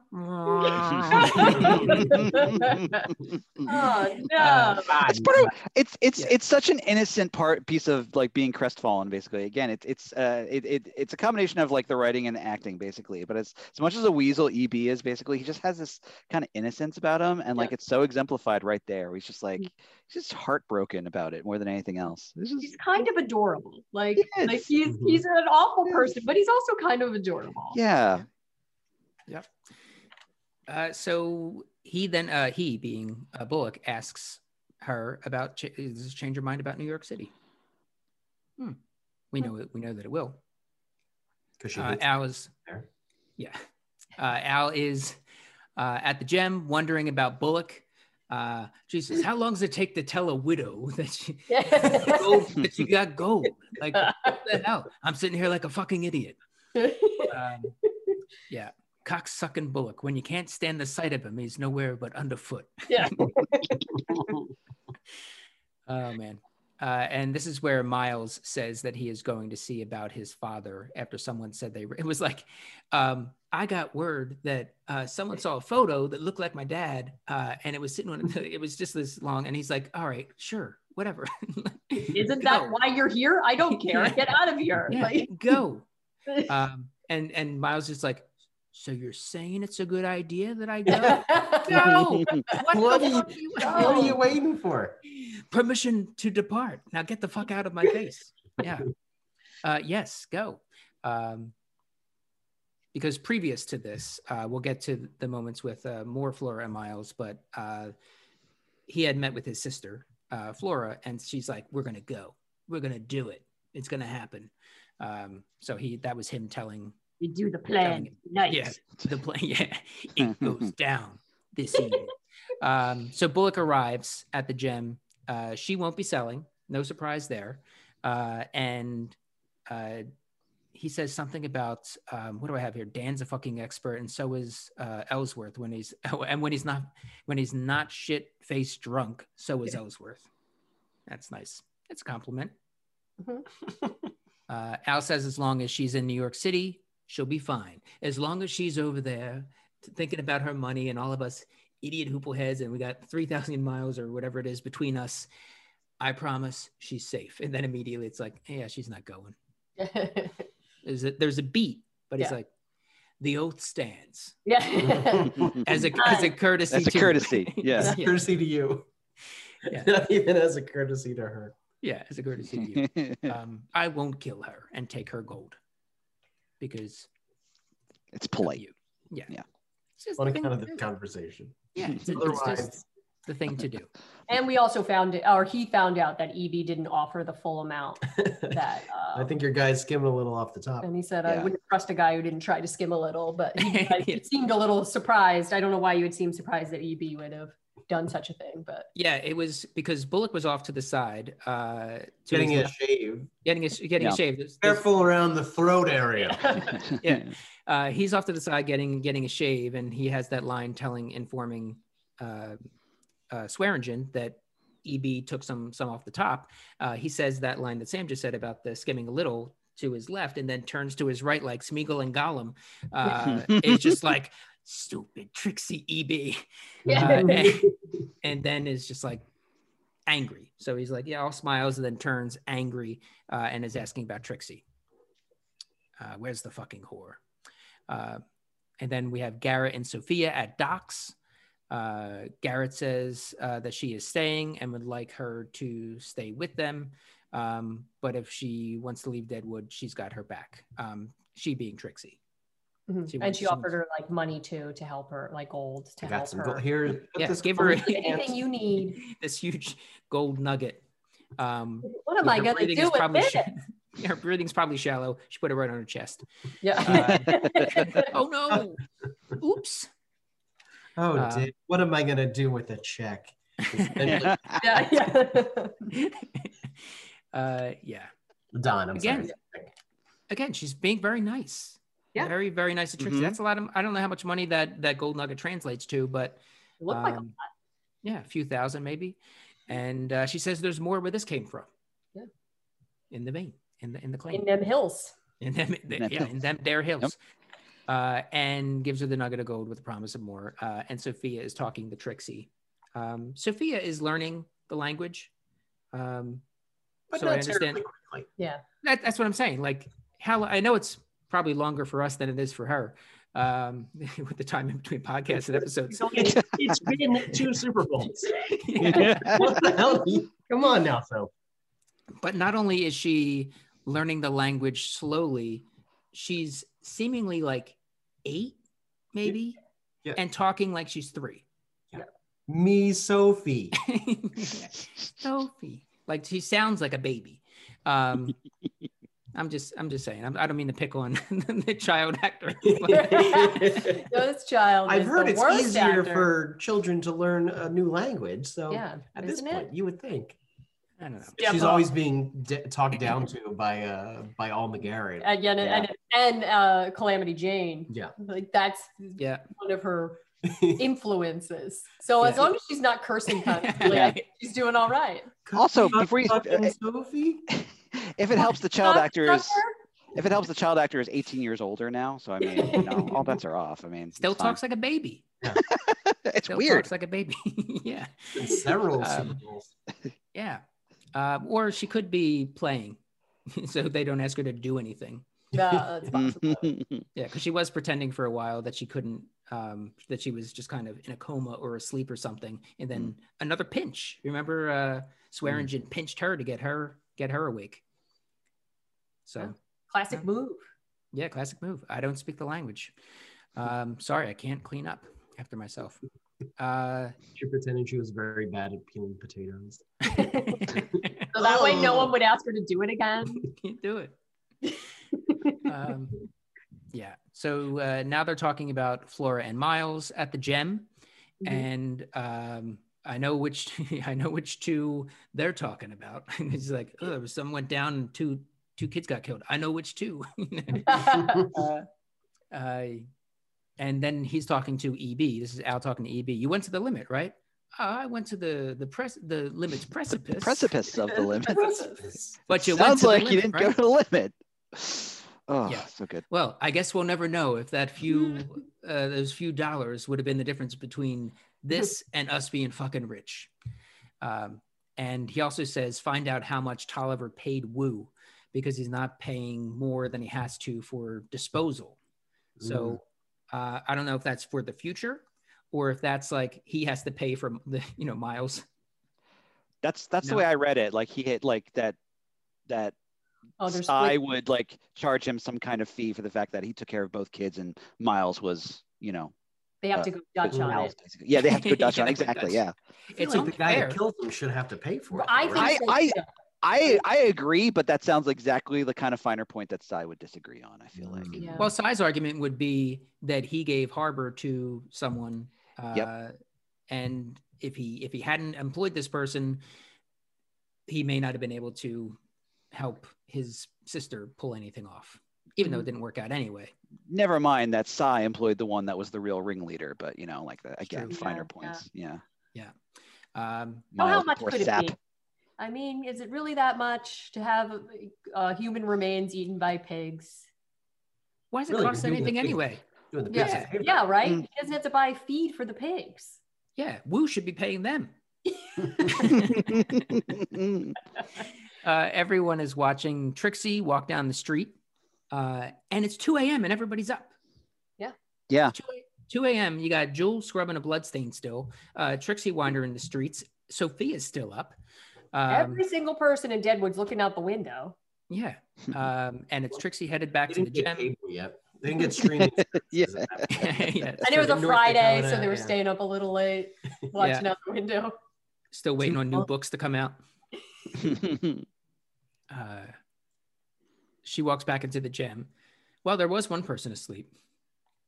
no. it's part of it's it's Yeah. it's such an innocent part piece of like being crestfallen basically again it's it's uh it, it it's a combination of like the writing and the acting basically but it's as much as a weasel eb is basically he just has this kind of innocence about him and like it's so exemplified right there he's just like he's just heartbroken about it more than anything else this is He's kind of adorable. Like, He like he's Mhm. he's an awful person, but he's also kind of adorable. yeah Uh, so he then, uh, he being uh, Bullock, asks her about ch- does this change her mind about New York City? Hmm. We know it. We know that it will. Because she Uh, Al is, there. yeah. Uh, Al is uh, at the Gem wondering about Bullock. Uh, Jesus, how long does it take to tell a widow that she gold, that she got gold? Like what the hell? I'm sitting here like a fucking idiot. Um, yeah, cock sucking Bullock. When you can't stand the sight of him, he's nowhere but underfoot. yeah. Oh man. Uh, and this is where Miles says that he is going to see about his father after someone said they. were. It was like, um, I got word that uh, someone saw a photo that looked like my dad, uh, and it was sitting on. It was just this long, and he's like, "All right, sure, whatever." Isn't Go. that why you're here? I don't care. Get out of here. Yeah, Like, go. Um, and and Miles is like, "So you're saying it's a good idea that I go?" no. What, What are you- what are you waiting for? permission to depart. Now get the fuck out of my face. Yeah. Uh, yes, go. Um, because previous to this, uh, we'll get to the moments with uh, more Flora and Miles, but uh, he had met with his sister, uh, Flora, and she's like, "We're gonna go. We're gonna do it. It's gonna happen." Um, so he that was him telling you do the plan. Nice. yeah, the plane. Yeah, it goes down this evening. Um, so Bullock arrives at the gem. Uh, she won't be selling. No surprise there. Uh, and uh, he says something about um, what do I have here? Dan's a fucking expert, and so is uh, Ellsworth when he's and when he's not when he's not shit faced drunk. So is Ellsworth. That's nice. It's a compliment. Uh, Al says as long as she's in New York City, she'll be fine. As long as she's over there thinking about her money and all of us idiot hoople heads, and we got 3,000 miles or whatever it is between us, I promise she's safe. And then immediately it's like, yeah, she's not going. There's a, there's a beat, but he's Yeah. like, the oath stands yeah. as a, as a courtesy. That's a to- courtesy, yeah. yeah. Courtesy to you. Yeah. Not even as a courtesy to her. Yeah, as a courtesy to you. Um, I won't kill her and take her gold because it's of polite you. Yeah. Yeah. It's just On the thing account to of the do. conversation. Yeah, it's, it's Otherwise, just the thing to do. and we also found it, or he found out that EB didn't offer the full amount that. Uh, I think your guy's skimming a little off the top. And he said, I wouldn't trust a guy who didn't try to skim a little, but he, he seemed a little surprised. I don't know why you would seem surprised that EB would have done such a thing, but Yeah, it was because Bullock was off to the side, uh, Getting his a left- shave. getting a getting Yeah. a shave. There's- there's- Careful around the throat area. Yeah. uh, he's off to the side getting getting a shave, and he has that line telling informing uh, uh, Swearengen that EB took some some off the top. Uh, he says that line that Sam just said about the skimming a little to his left and then turns to his right like Smeagol and Gollum. Uh, it's just like stupid Trixie EB. Yeah. Uh, and, and then is just like angry. So he's like, yeah, all smiles and then turns angry uh, and is asking about Trixie. Uh, where's the fucking whore? Uh, and then we have Garret and Sophia at Doc's. Uh, Garret says uh, that she is staying and would like her to stay with them. Um, but if she wants to leave Deadwood, she's got her back. Um, she being Trixie. Mhm. She and she she offered wants- her like money too to help her, like gold to I help some her. gold here. put Yeah, this give her gold in your Anything you need. This huge gold nugget. Um, What am I gonna do is with probably it? sh- yeah, her breathing's probably shallow. She put it right on her chest. Yeah. Oh no! Oops. Oh, Uh, dude, what am I gonna do with a check? Essentially- yeah, yeah. uh, yeah. Don, I'm Again. sorry. Again, she's being very nice. Yeah. Very, very nice to Trixie. Mhm. That's a lot of. I don't know how much money that that gold nugget translates to, but It looked like a um, yeah, a few thousand maybe. And uh, she says there's more where this came from. Yeah. In the vein, in the in the claim. in them hills. in them, In them yeah, hills. in them their hills. Uh, and gives her the nugget of gold with the promise of more. Uh, and Sophia is talking to Trixie. Um, Sophia is learning the language. Um, But so I understand. quickly. Yeah. That, that's what I'm saying. Like how I know it's probably longer for us than it is for her. Um, with the time in between podcasts and episodes. It's, it's been two Super Bowls. Yeah. what the hell? Come on now, so But not only is she learning the language slowly, she's seemingly like eight, maybe, Yeah. and talking like she's three. me, Sophie. Sophie. Like she sounds like a baby. Um, I'm just, I'm just saying. I'm, I don't mean to pick on the child actor. but- This child. I've is heard the it's worst easier actor. for children to learn a new language. So Yeah, at this isn't point, it? you would think I don't know. Yeah, she's but- always being d- talked down to by uh by Alma Garret. And, yeah, and, and, and uh, Calamity Jane. Yeah. Like that's Yeah. one of her influences. So as long as she's not cursing constantly, I she's doing all right. Also, before you- fucking Sophie. If it helps, the child Suck- actor is if it helps, the child actor is 18 years older now. So I mean, you know, all bets are off. I mean, Still it's fine. talks like a baby. it's Still weird. talks like a baby. yeah. In several Um, Yeah. Um, or she could be playing, so they don't ask her to do anything. No, that's possible. Yeah, because she was pretending for a while that she couldn't, um, that she was just kind of in a coma or asleep or something, and then another pinch. Remember, uh, Swearengen pinched her to get her get her awake. So Yeah. Classic move. yeah, classic move. I don't speak the language. Um, sorry, I can't clean up after myself. Uh, She pretended she was very bad at peeling potatoes. So that way no Oh. one would ask her to do it again. can't do it. um, yeah. So uh, now they're talking about Flora and Miles at the gem, Mhm. and um, I know which I know which two they're talking about. And it's like, oh, there was some went down and two two kids got killed. I know which two. uh, uh, and then he's talking to EB. This is Al talking to EB. You went to the limit, right? "Uh, I went to the the press the limit's precipice. Precipice of the limit. But you went Sounds the like you didn't right? go to the limit. Oh, Yeah. so good. Well, I guess we'll never know if that few, uh, those few dollars would have been the difference between this and us being fucking rich. Um, and he also says, find out how much Tolliver paid Wu because he's not paying more than he has to for disposal. So uh, I don't know if that's for the future or if that's like he has to pay for the, you know, miles. That's that's No. the way I read it. Like he hit like that that Oh, I would like charge him some kind of fee for the fact that he took care of both kids and Miles was, you know, they have uh, to go Dutch on Miles it. basically. Yeah, they have to go Dutch on it. exactly. Dutch. Yeah. It's like the guy unfair. that kills him should have to pay for it. I though, think right? so, I- too. I I agree, but that sounds exactly the kind of finer point that Cy would disagree on. I feel like. Mm. Yeah. Well, Cy's argument would be that he gave Harbor to someone, uh, Yep. and if he if he hadn't employed this person, he may not have been able to help his sister pull anything off, even though it didn't work out anyway. Never mind that Cy employed the one that was the real ringleader, but you know, like the, again, true. finer Yeah, yeah. points. Yeah. Um, Oh, how much poor could it sap. be? I mean, is it really that much to have uh, human remains eaten by pigs? why does it Really, cost anything anyway? Yeah, pigs a favor. yeah, right. Mm. He doesn't have to buy feed for the pigs. Yeah, Wu should be paying them. uh, everyone is watching Trixie walk down the street, uh, and it's 2 a.m. and everybody's up. yeah. 2 a- 2 a.m. You got Jewel's scrubbing a bloodstain still. Uh, Trixie wandering the streets. Sophia's still up. Um, Every single person in Deadwood's looking out the window. yeah, um, and it's Trixie headed back to the Gem. cable yet. They didn't get streaming. Yeah. services at that point. yeah, And it was a in North Friday, so they were yeah. staying up a little late, watching out the window. still waiting on new books to come out. Uh, she walks back into the Gem. Well, there was one person asleep.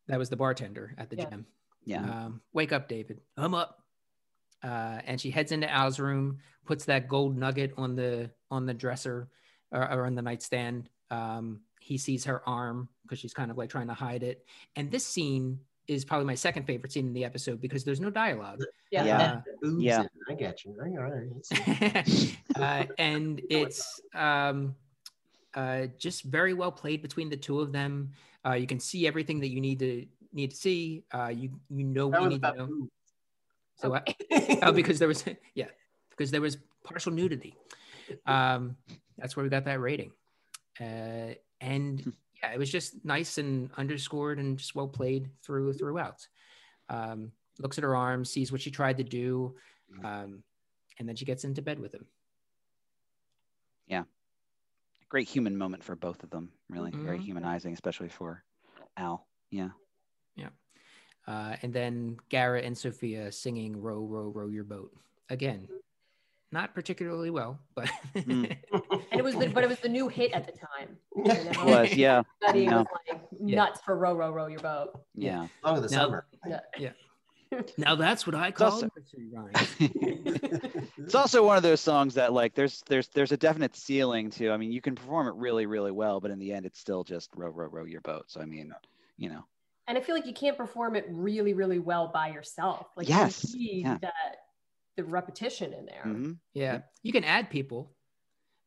That was the bartender at the Yeah. Gem. yeah. Um, wake up, David. I'm up. Uh, and she heads into Al's room, puts that gold nugget on the on the dresser or, or on the nightstand. Um, he sees her arm because she's kind of like trying to hide it. And this scene is probably my second favorite scene in the episode because there's no dialogue. Yeah. Yeah. Oops, Yeah. I get you. All right. It's- uh, and it's um, uh, just very well played between the two of them. Uh, you can see everything that you need to need to see. Uh, you you know That what you need to about know. food. So what? oh, because there was yeah, because there was partial nudity. Um, that's where we got that rating. Uh, and yeah, it was just nice and underscored and just well played through throughout. Um, looks at her arm, sees what she tried to do, um, and then she gets into bed with him. Yeah, great human moment for both of them. Really, very Mhm. humanizing, especially for Al. Yeah. Uh, and then Garret and Sophia singing "Row, row, row your boat" again. Not particularly well, but Mm. And it was the, but it was the new hit at the time. You It know? was. Yeah. Everybody Yeah. was like Yeah. nuts for row, row, row your boat. Yeah. Song of the Now- summer. Yeah. now that's what I call also- it's also one of those songs that like there's there's there's a definite ceiling to. I mean, you can perform it really really well, but in the end, it's still just row row row your boat. So I mean, you know. And I feel like you can't perform it really, really well by yourself. Like Yes, you need yeah. that the repetition in there. Mhm. Yeah, you can add people.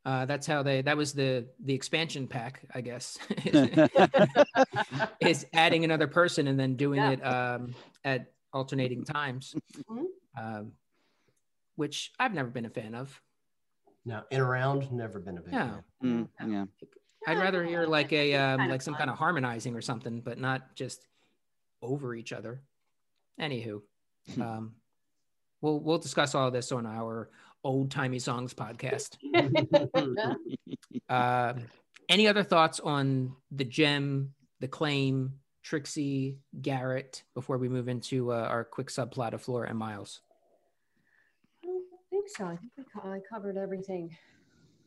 Uh, that's how they. That was the the expansion pack, I guess. is adding another person and then doing Yeah. it um, at alternating times, Mhm. um, which I've never been a fan of. No, in around, never been a big No. fan. Mm, yeah. I'd rather hear like a um, like some kind of harmonizing or something, but not just over each other. Anywho, Hmm. um, we'll we'll discuss all this on our old timey songs podcast. Um, any other thoughts on the gem, the claim, Trixie, Garret before we move into uh, our quick subplot of Flora and Miles? I don't think so. I think we co- I covered everything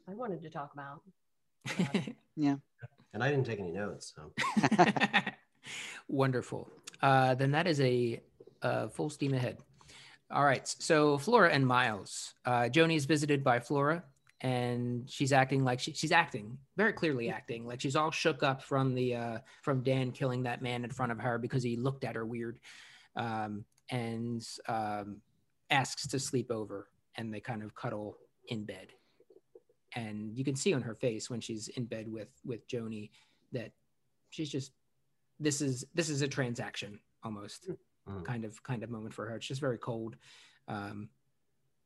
I wanted to talk about. Yeah. And I didn't take any notes. So Wonderful. Uh, then that is a, uh full steam ahead. All right. So Flora and Miles. Uh, Joanie is visited by Flora, and she's acting like she, she's acting very clearly acting like she's all shook up from the uh, from Dan killing that man in front of her because he looked at her weird, um, and um, asks to sleep over, and they kind of cuddle in bed. And you can see on her face when she's in bed with with Joanie that she's just this is this is a transaction almost Mm. kind of kind of moment for her. It's just very cold. Um,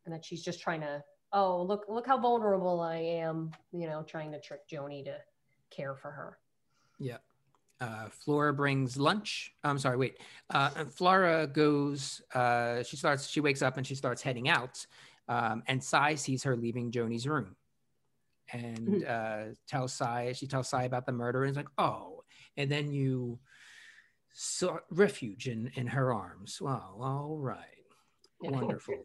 And that she's just trying to, oh, look, look how vulnerable I am, you know, trying to trick Joanie to care for her. yeah. Uh, Flora brings lunch. I'm sorry, wait. Uh, and Flora goes. Uh, she starts. She wakes up and she starts heading out. Um, and Cy sees her leaving Joanie's room, and uh, tells Cy. She tells Cy about the murder, and is like, "Oh." And then you sought refuge in in her arms. Wow. All right. Wonderful.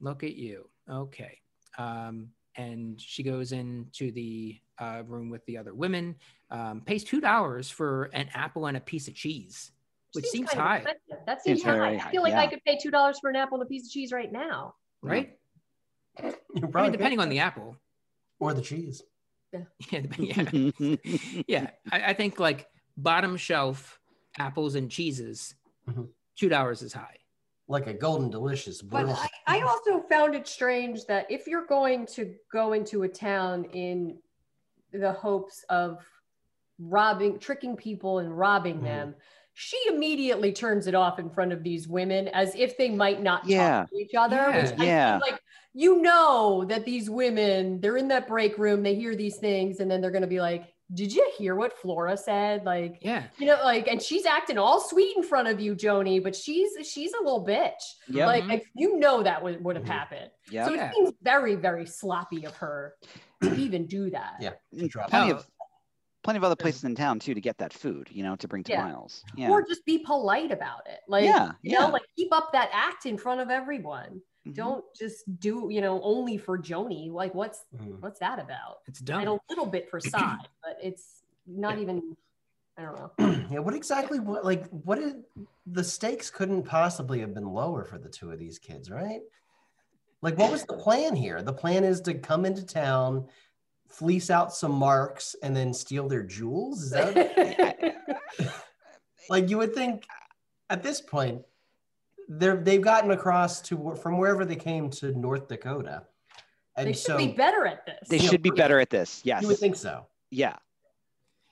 Look at you. Okay. Um, and she goes into the uh, room with the other women, um, pays $2 for an apple and a piece of cheese, which seems kind of high, expensive. That seems Seems high. very I feel like I could pay two dollars for an apple and a piece of cheese right now. right? You I mean, depending on the apple. or the cheese. Yeah. dep- Yeah. yeah. I, I think like bottom shelf apples and cheeses, Mhm. $2 is high. like a golden delicious. But. I, I also found it strange that if you're going to go into a town in the hopes of robbing, tricking people and robbing Mhm. them, she immediately turns it off in front of these women as if they might not Yeah. talk to each other. Yeah. Which I Yeah. feel like you know that these women, they're in that break room, they hear these things, and then they're gonna be like, Did you hear what Flora said? Like, Yeah. you know, like, and she's acting all sweet in front of you, Joanie, but she's she's a little bitch. Yep. Like, Mhm. like, you know that would, would have Mhm. happened. Yeah. So Yeah. it seems very, very sloppy of her to even do that. Yeah. Plenty Oh. of plenty of other places in town too to get that food, you know, to bring to Yeah. Miles. Yeah. Or just be polite about it. Like, Yeah, you yeah. know, like keep up that act in front of everyone. Mhm. Don't just do, you know, only for Joanie. Like, what's Mhm. what's that about? It's done. And a little bit for side, but it's not even. I don't know. yeah, what exactly? What like what did the stakes couldn't possibly have been lower for the two of these kids, right? Like, what was the plan here? The plan is to come into town, fleece out some marks, and then steal their jewels. Is that like you would think at this point they're they've gotten across to from wherever they came to North Dakota, and they should so be better at this. They Yeah. should be better at this. Yes. you would think so. yeah.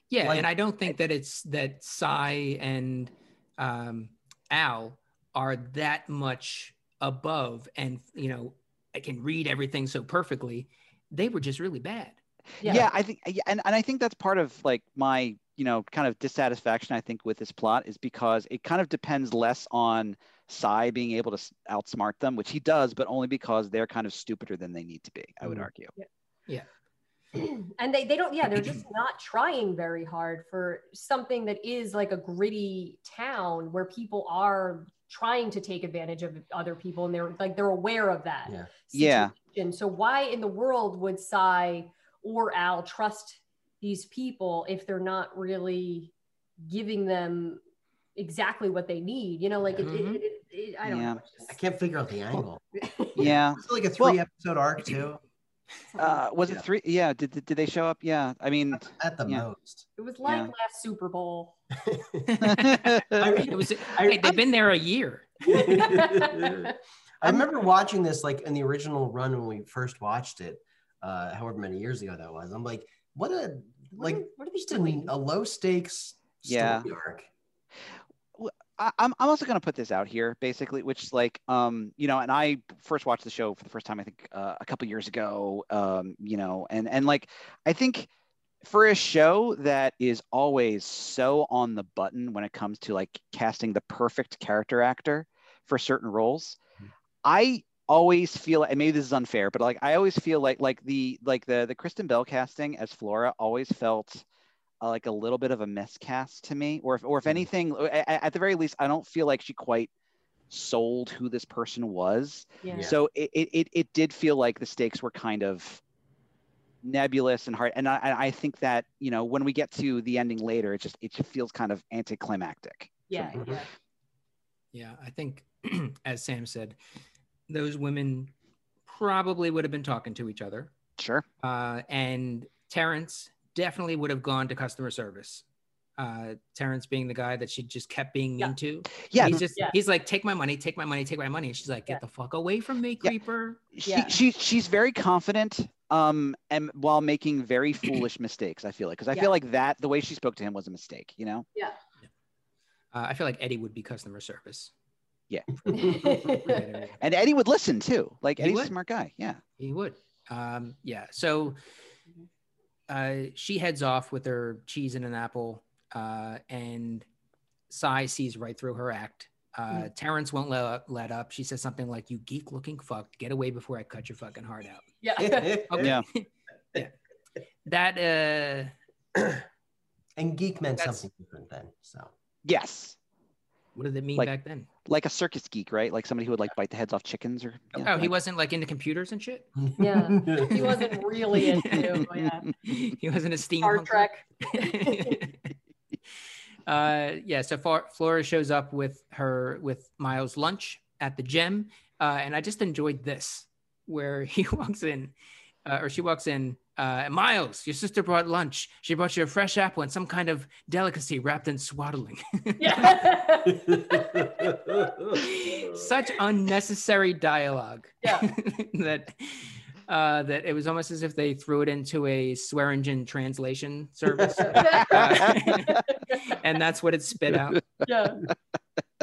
Yeah, Like- and I don't think that it's that Cy and um, Al are that much above, and you know, I can read everything so perfectly. They were just really bad. yeah, i think yeah, and, and i think that's part of like my you know kind of dissatisfaction i think with this plot is because it kind of depends less on Cy being able to outsmart them which he does but only because they're kind of stupider than they need to be i would Mhm. yeah. and they, they don't yeah they're just not trying very hard for something that is like a gritty town where people are trying to take advantage of other people and they're like they're aware of that Yeah. Yeah. situation. so why in the world would Cy or Al trust these people if they're not really giving them exactly what they need you know like it, Mhm. it, it, it, I don't Yeah. know just- I can't figure out the angle. yeah It's like a Well- three episode arc too, uh was Yeah. it three yeah did, did, did they show up yeah i mean at the Yeah. most. it was like Yeah. last Super Bowl it was. I- hey, they've been there a year. I remember watching this like in the original run when we first watched it, uh, however many years ago that was. I'm like, what a What like are- what are they doing? a low stakes story Yeah. arc. I, I'm I'm also going to put this out here, basically, which is like, um, you know, and I first watched the show for the first time, I think, uh, a couple years ago, um, you know, and and like, I think for a show that is always so on the button when it comes to like casting the perfect character actor for certain roles, I always feel, and maybe this is unfair, but like, I always feel like like the like the the Kristen Bell casting as Flora always felt uh, like a little bit of a miscast to me, or if, or if Mhm. anything, at, at the very least, I don't feel like she quite sold who this person was. yeah. Yeah. So it, it, it, it did feel like the stakes were kind of nebulous and hard. And I, I think that, you know, when we get to the ending later, it just, it just feels kind of anticlimactic. yeah, yeah. Yeah, I think, as Sam said, those women probably would have been talking to each other, Sure. uh, and Terrence definitely would have gone to customer service. Uh, Terrence being the guy that she just kept being mean Yeah. to. Yeah. he's just Yeah. he's like, take my money, take my money, take my money. And she's like, get Yeah. the fuck away from me, Yeah. creeper. She, Yeah. she, she's very confident um, and while making very foolish mistakes, I feel like, because I Yeah. feel like that, the way she spoke to him was a mistake, you know? Yeah. Uh, I feel like Eddie would be customer service. Yeah. And Eddie would listen too. Like He Eddie's a smart guy. Yeah. He would. Um, yeah. So uh, she heads off with her cheese and an apple, uh, and Cy sees right through her act. Uh, Terrence won't let up, let up. She says something like, "You geek looking fuck, get away before I cut your fucking heart out." yeah. Okay. Yeah. yeah. That uh, and geek meant something different then. So Yes. What did it mean Like- back then? Like a circus geek, right? Like somebody who would like bite the heads off chickens or. yeah, oh, he like- wasn't like into computers and shit. Yeah. He wasn't really into yeah. he wasn't a steam Star Trek. uh, yeah, so far Flora shows up with her with Miles' lunch at the Gem, uh, and I just enjoyed this where he walks in, uh, or she walks in, Uh, Miles, your sister brought lunch. She brought you a fresh apple and some kind of delicacy wrapped in swaddling. Yeah. Such unnecessary dialogue. Yeah. that uh, that it was almost as if they threw it into a Swearengen translation service, Uh, and that's what it spit out. yeah.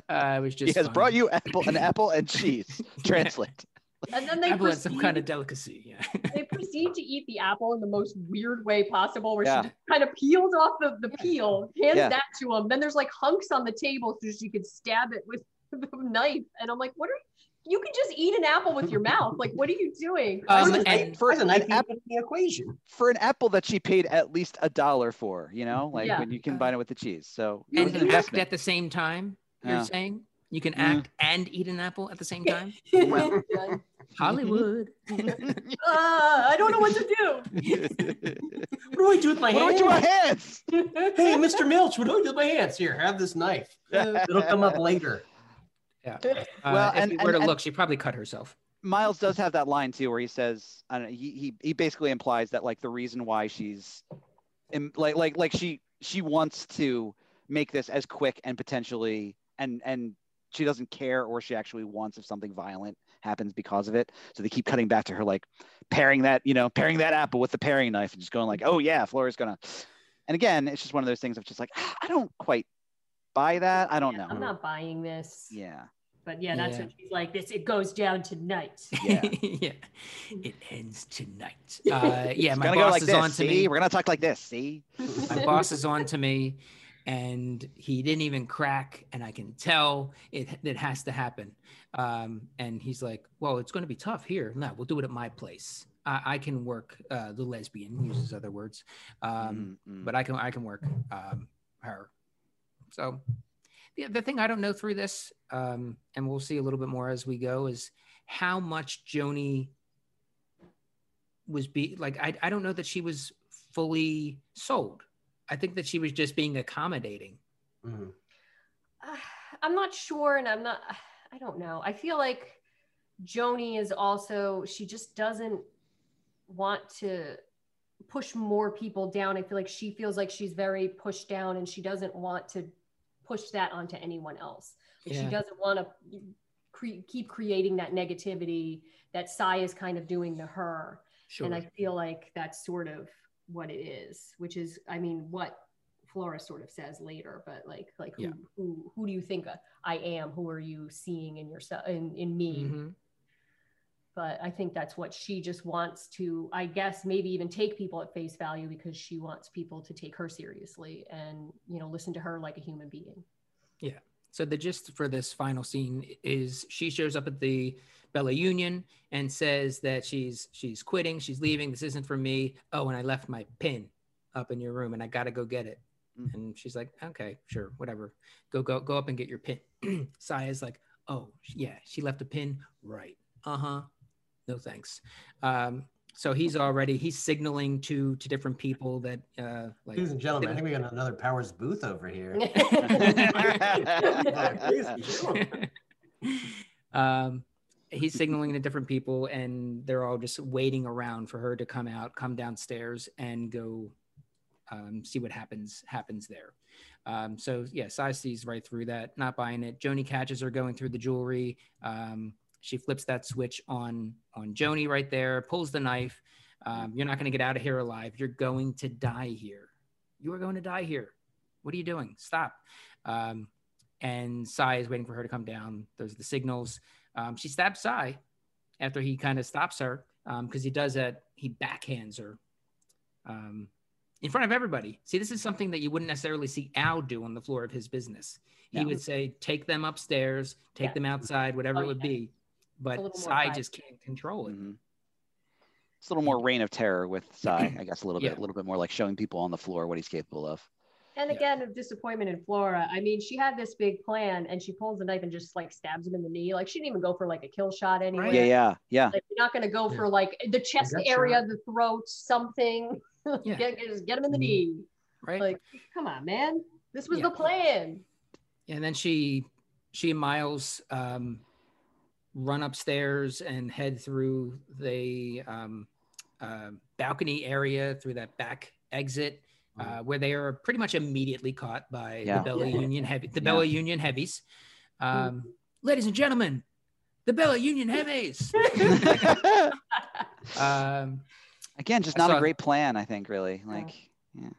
Uh, it was He just has fun. brought you apple, an apple and cheese. Translate. And then they apple and proceed, some kind of delicacy. Yeah. they proceed to eat the apple in the most weird way possible, where Yeah. she just kind of peels off the, the peel, hands Yeah. that to him. Then there's like hunks on the table so she could stab it with the knife. And I'm like, what are you You can just eat an apple with your mouth. Like, what are you doing? Um, and for where's an app- even in the equation? For an apple that she paid at least a dollar for, you know, like Yeah. when you combine it with the cheese. So it and was an investment. at the same time. You're Yeah. saying you can Mm. act and eat an apple at the same time. Yeah. Hollywood. Uh, I don't know what to do. What do I do with my what do I hands? do with my hands? Hey, Mr. Milch, what do I do with my hands? Here, have this knife. It'll come up later. Yeah. Well, Uh, if and- we were to and- look, she probably cut herself. Miles does have that line too, where he says, I don't know, he, he he basically implies that like the reason why she's, im- like like like she she wants to make this as quick and potentially and and she doesn't care or she actually wants if something violent happens because of it. So they keep cutting back to her like paring that you know paring that apple with the paring knife and just going like, oh yeah, Flora's gonna. And again, it's just one of those things of just like "Ah, I don't quite buy that. I don't know. I'm not buying this. Yeah. But yeah, that's Yeah. what she's like. This it goes down tonight. Yeah. yeah. It ends tonight. Uh, yeah, It's my gonna boss go like is this. on to See, me. we're gonna talk like this. See. My boss is on to me, and he didn't even crack, and I can tell it it has to happen. Um, and he's like, "Well, it's going to be tough here. No, we'll do it at my place. I, I can work uh, the lesbian. Uses other words, um, Mm, mm. but I can I can work um, her. So the, the thing I don't know through this, um, and we'll see a little bit more as we go, is how much Joanie was be like. I I don't know that she was fully sold. I think that she was just being accommodating. Mhm. Uh, I'm not sure, and I'm not. I don't know. I feel like Joanie is also. She just doesn't want to push more people down. I feel like she feels like she's very pushed down, and she doesn't want to push that onto anyone else. Like, She doesn't want to cre- keep creating that negativity that Cy is kind of doing to her. Sure. And I feel like that's sort of what it is, which is, I mean, what Flora sort of says later, but like, like who, Yeah. who, who do you think I am? Who are you seeing in yourself, in, in me? Mhm. But I think that's what she just wants to, I guess, maybe even take people at face value because she wants people to take her seriously and, you know, listen to her like a human being. So the gist for this final scene is she shows up at the Bella Union and says that she's she's quitting, she's leaving. This isn't for me. Oh, and I left my pin up in your room, and I got to go get it. Mm. And she's like, okay, sure, whatever. Go go go up and get your pin. Saya's like, oh yeah, she left a pin. Right. Uh huh. No thanks. Um, so he's already he's signaling to to different people that uh like Ladies and gentlemen, I think we got another Powers Boothe over here. um, he's signaling to different people, and they're all just waiting around for her to come out, come downstairs, and go um, see what happens happens there. Um, so yeah, Cy sees right through that, not buying it. Joanie catches her going through the jewelry. Um, she flips that switch on on Joanie right there, pulls the knife. Um, you're not going to get out of here alive. You're going to die here. You are going to die here. What are you doing? Stop. Um, and Cy is waiting for her to come down. There's the signals. Um, she stabs Cy after he kind of stops her because he does that. He backhands her um, in front of everybody. See, this is something that you wouldn't necessarily see Al do on the floor of his business. He would say, "Take them upstairs, take Yeah. them outside, whatever Oh, it would yeah. be." But little more Cy just can't control it. Mhm. It's a little more reign of terror with Cy, I guess a little Yeah. bit, a little bit more like showing people on the floor what he's capable of. And Yeah. again, of disappointment in Flora. I mean, she had this big plan and she pulls the knife and just like stabs him in the knee. Like she didn't even go for like a kill shot anyway. Right. Yeah, yeah, yeah. Like you're not gonna go Yeah. for like the chest area, shot. the throat, something. Yeah. get, get- just get him in the Mhm. knee. Right. Like, come on, man. This was Yeah. the plan. and then she she and miles um, run upstairs and head through the um, uh, balcony area through that back exit uh, where they are pretty much immediately caught by Yeah. the Bella Yeah. Union heavy, the Yeah. Bella Union heavies. Um, Ladies and gentlemen, the Bella Union heavies. um, Again, just not saw- a great plan. I think really like yeah.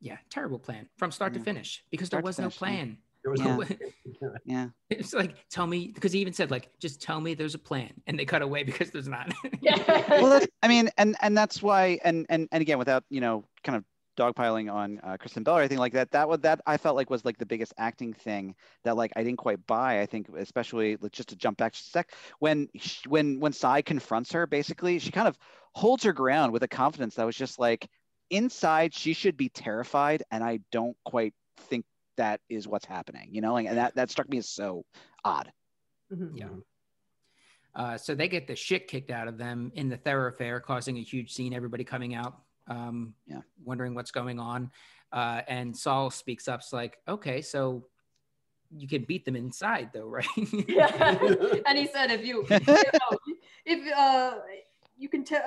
yeah, terrible plan from start to finish because Start there to was no finish, yeah. plan. There was Yeah. no- Yeah. It's like tell me because he even said like just tell me there's a plan and they cut away because there's not. Yeah. well that's, i mean and and that's why and and and again without you know kind of dogpiling on uh, kristen bell or anything like that that was that i felt like was like the biggest acting thing that like i didn't quite buy i think especially like, just to jump back just a sec when sh when when Cy confronts her basically she kind of holds her ground with a confidence that was just like inside she should be terrified and i don't quite think that is what's happening you know like and that that struck me as so odd Mhm. Yeah. Uh, so they get the shit kicked out of them in the thoroughfare, causing a huge scene. Everybody coming out, um, Yeah. wondering what's going on. Uh, and Sol speaks up, it's like, "Okay, so you can beat them inside, though, right?" Yeah. and he said, if you, you know, if uh, you can tell,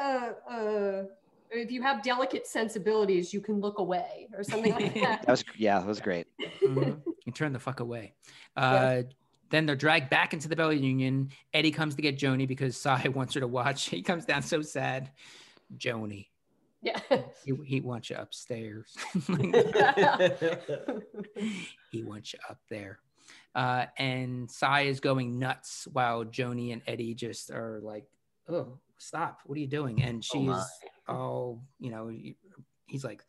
uh, uh, if you have delicate sensibilities, you can look away or something like that. that was yeah that was great Mhm. You turn the fuck away. Uh, Then they're dragged back into the Bella Union. Eddie comes to get Joanie because Cy wants her to watch. He comes down so sad. Joanie, yeah. he, he wants you upstairs. he wants you up there. Uh, and Cy is going nuts while Joanie and Eddie just are like, oh, stop. What are you doing? And Oh my. she's all, you know, he's like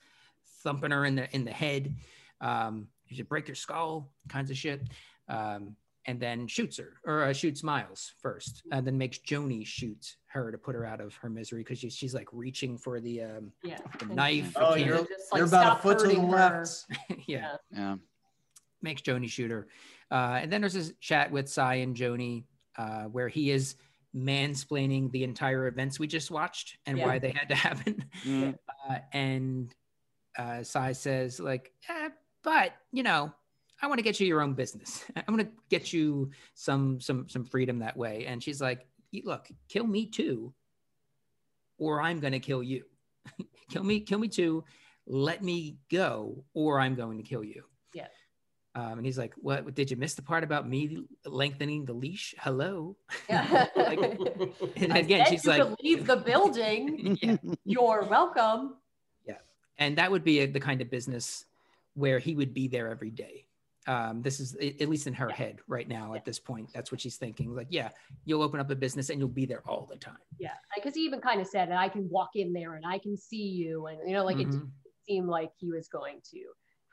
thumping her in the in the head. Um, you should break your skull, kinds of shit. Um, and then shoots her or uh, shoots Miles first, and then makes Joanie shoot her to put her out of her misery because she's, she's like reaching for the um, yeah. the knife. Oh, can't- you're, just, like, you're about a stop foot to the hurting her. left. yeah, yeah makes Joanie shoot her. Uh, and then there's this chat with Cy and Joanie uh, where he is mansplaining the entire events we just watched and Yeah. why they had to happen. Mm. Uh, and uh, Cy says, like, eh, but you know, I want to get you your own business. I want to get you some some some freedom that way. And she's like, look, kill me too, or I'm gonna kill you. kill me, kill me too. Let me go, or I'm going to kill you. Yeah. Um, and he's like, "What? Did you miss the part about me lengthening the leash? Hello." Yeah. Like, and I again, she's like, leave the building. yeah. You're welcome. Yeah, and that would be a, the kind of business where he would be there every day um, this is at least in her head right now at this point that's what she's thinking like yeah you'll open up a business and you'll be there all the time Yeah, because he even kind of said, "I can walk in there and I can see you," and you know, like it Mhm. didn't seem like he was going to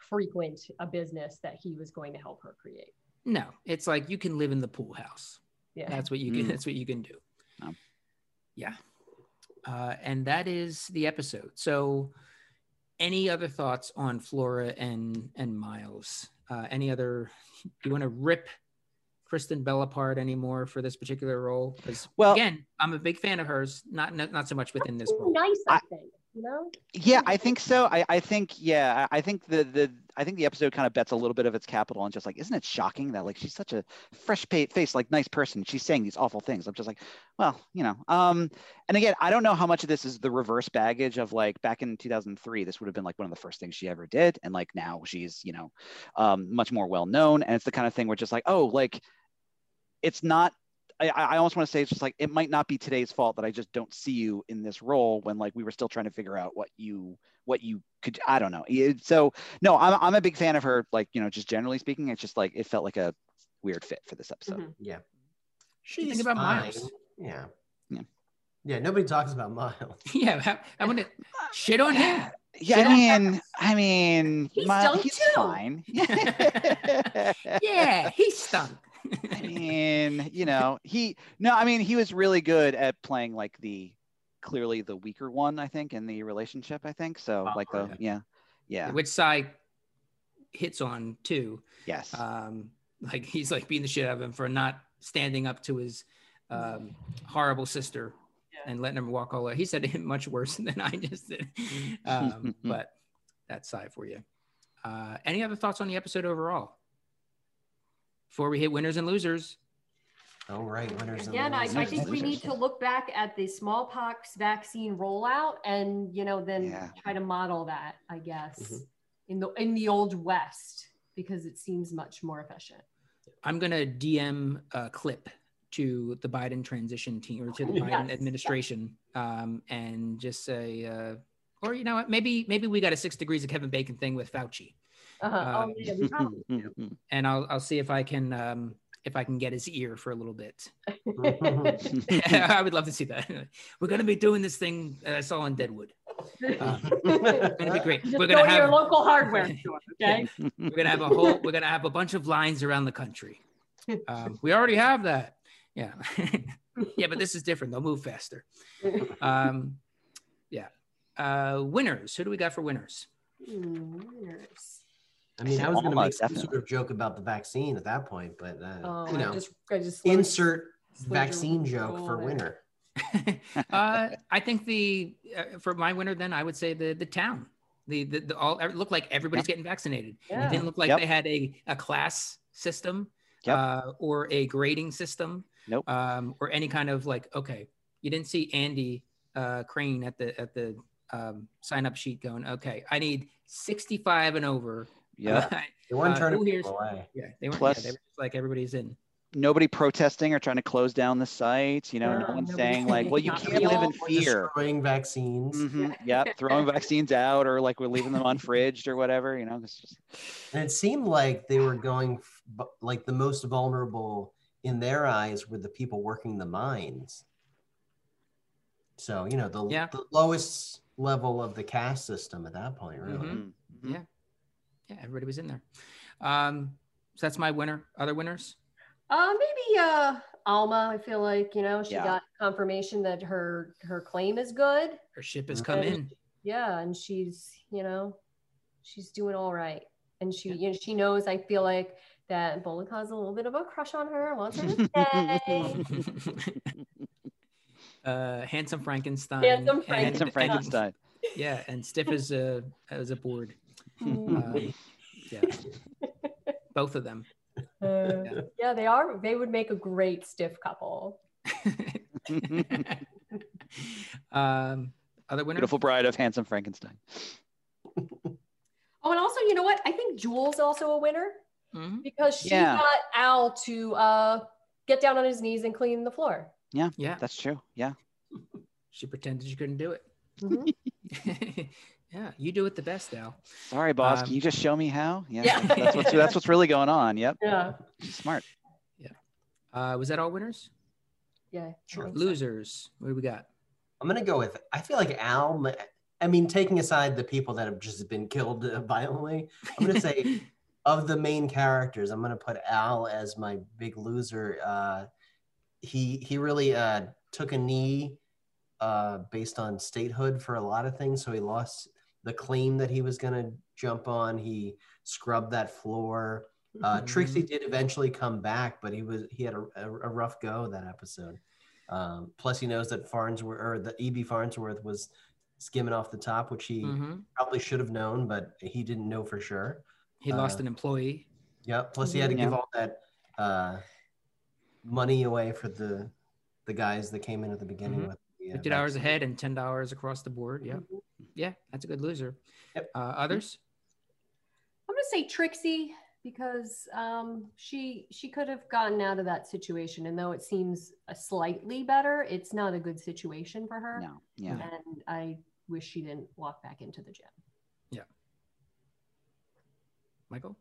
frequent a business that he was going to help her create. no it's like you can live in the pool house Yeah, that's what you can Mm. that's what you can do Oh. yeah uh, and that is the episode so any other thoughts on flora and and miles uh, any other do you want to rip kristen bell apart anymore for this particular role because Well- again i'm a big fan of hers not not, not so much within this role nice. I, I- think you know. Yeah, I think so. I, I think yeah, I think the the I think the episode kind of bets a little bit of its capital and just like, isn't it shocking that like she's such a fresh face, like nice person, she's saying these awful things. I'm just like, well, you know. Um, and again, I don't know how much of this is the reverse baggage of like back in 2003, this would have been like one of the first things she ever did, and like now she's you know, um, much more well known, and it's the kind of thing where just like, oh, like, it's not I, I almost want to say it's just like it might not be today's fault that I just don't see you in this role when like we were still trying to figure out what you what you could I don't know. So no, I'm I'm a big fan of her. Like you know, just generally speaking, it's just like it felt like a weird fit for this episode. Mhm. Yeah. Think She's about fine. Miles. Yeah. Yeah. Yeah. Nobody talks about Miles. yeah I, I want to shit on him Yeah, I mean, I mean, He's my- done he's fine. yeah he stunk I mean, you know, he no, I mean, he was really good at playing like the clearly the weaker one, I think, in the relationship. I think so. Oh, like the yeah. yeah, yeah, which side hits on too yes, um, like he's like beating the shit out of him for not standing up to his um, horrible sister Yeah. and letting him walk all the way. He said it much worse than I just did. Um, but that's side for you. Uh, any other thoughts on the episode overall? Before we hit winners and losers, Oh right, winners. and Again, I, I think we need to look back at the smallpox vaccine rollout and, you know, then Yeah. try to model that, I guess, Mhm. in the in the old West, because it seems much more efficient. I'm gonna DM a clip to the Biden transition team or to the Biden Yes. administration, um, and just say, uh, or you know what, maybe maybe we got a six degrees of Kevin Bacon thing with Fauci, Uh-huh. Um, oh, yeah, we probably do. and I'll I'll see if I can um, if I can get his ear for a little bit. I would love to see that. We're gonna be doing this thing that I saw on Deadwood. Uh, it's gonna be great. Just We're go gonna to your local hardware store, okay? we're gonna have a whole we're gonna have a bunch of lines around the country um, we already have that yeah yeah but this is different they'll move faster um, yeah uh, winners who do we got for winners Hmm, winners. I mean, I was going to make some definitely. sort of joke about the vaccine at that point, but uh, Oh, you I know, just, I just slowed- insert slowed vaccine joke for roll winner. uh, i think the uh, for my winner then i would say the the town the the, the all it looked like everybody's Yep. getting vaccinated Yeah. it didn't look like Yep. they had a, a class system Yep. uh, or a grading system Nope. um, or any kind of like okay you didn't see andy uh, Cramed at the at the um, sign up sheet going okay i need 65 and over yeah. They weren't Uh, turning who people away. yeah they were Plus- yeah, they were just like everybody's in Nobody protesting or trying to close down the site. You know, Yeah, no one's saying like, "Well, you can't live in fear." Destroying vaccines. hmm Yep, throwing vaccines out or like we're leaving them unfridged or whatever. You know, it's just And it seemed like they were going f- like the most vulnerable in their eyes were the people working the mines. So, you know, the, Yeah. the lowest level of the caste system at that point, really. Mhm. Mhm. Yeah. Yeah everybody was in there um, so that's my winner other winners Uh, maybe uh, Alma. I feel like you know she Yeah. got confirmation that her her claim is good. her ship has come in Yeah, and she's you know she's doing all right, and she you know she knows. I feel like that Bullock has a little bit of a crush on her. Wants her to stay. uh, handsome Frankenstein. Handsome and- Handsome and- Frankenstein. yeah, and stiff as a as a board. Um, yeah, both of them. Uh, yeah, they are. They would make a great stiff couple. um, other winner. Beautiful bride of handsome Frankenstein. Oh, and also, you know what? I think Jewel's also a winner Mhm. because she Yeah. got Al to uh, get down on his knees and clean the floor. Yeah, yeah, That's true. Yeah. she pretended she couldn't do it. Mhm. yeah, you do it the best, Al. Sorry, boss. Um, Can you just show me how? Yeah. Yeah. That's what's that's what's really going on. Yep. yeah, Smart. Uh, was that all winners? yeah. Sure. Losers. What do we got? I'm going to go with, I feel like Al, I mean, taking aside the people that have just been killed uh, violently, I'm going to say of the main characters, I'm going to put Al as my big loser. Uh, he he really uh, took a knee uh, based on statehood for a lot of things. So he lost the claim that he was going to jump on. He scrubbed that floor. Uh, Mhm. Trixie did eventually come back, but he was he had a, a, a rough go that episode. Um, plus, he knows that Farnsworth or the EB Farnsworth was skimming off the top, which he Mhm. probably should have known, but he didn't know for sure. He lost Uh, an employee. Yeah. Plus, he had to Yeah. give all that uh, money away for the the guys that came in at the beginning Mhm. with the, uh, Fifty dollars vaccine. ahead and ten dollars across the board. Yeah, yeah, that's a good loser. Yep. Uh, others? I'm gonna say Trixie because um, she she could have gotten out of that situation, and though it seems a slightly better, it's not a good situation for her. No. Yeah. And I wish she didn't walk back into the gym. Yeah. Michael?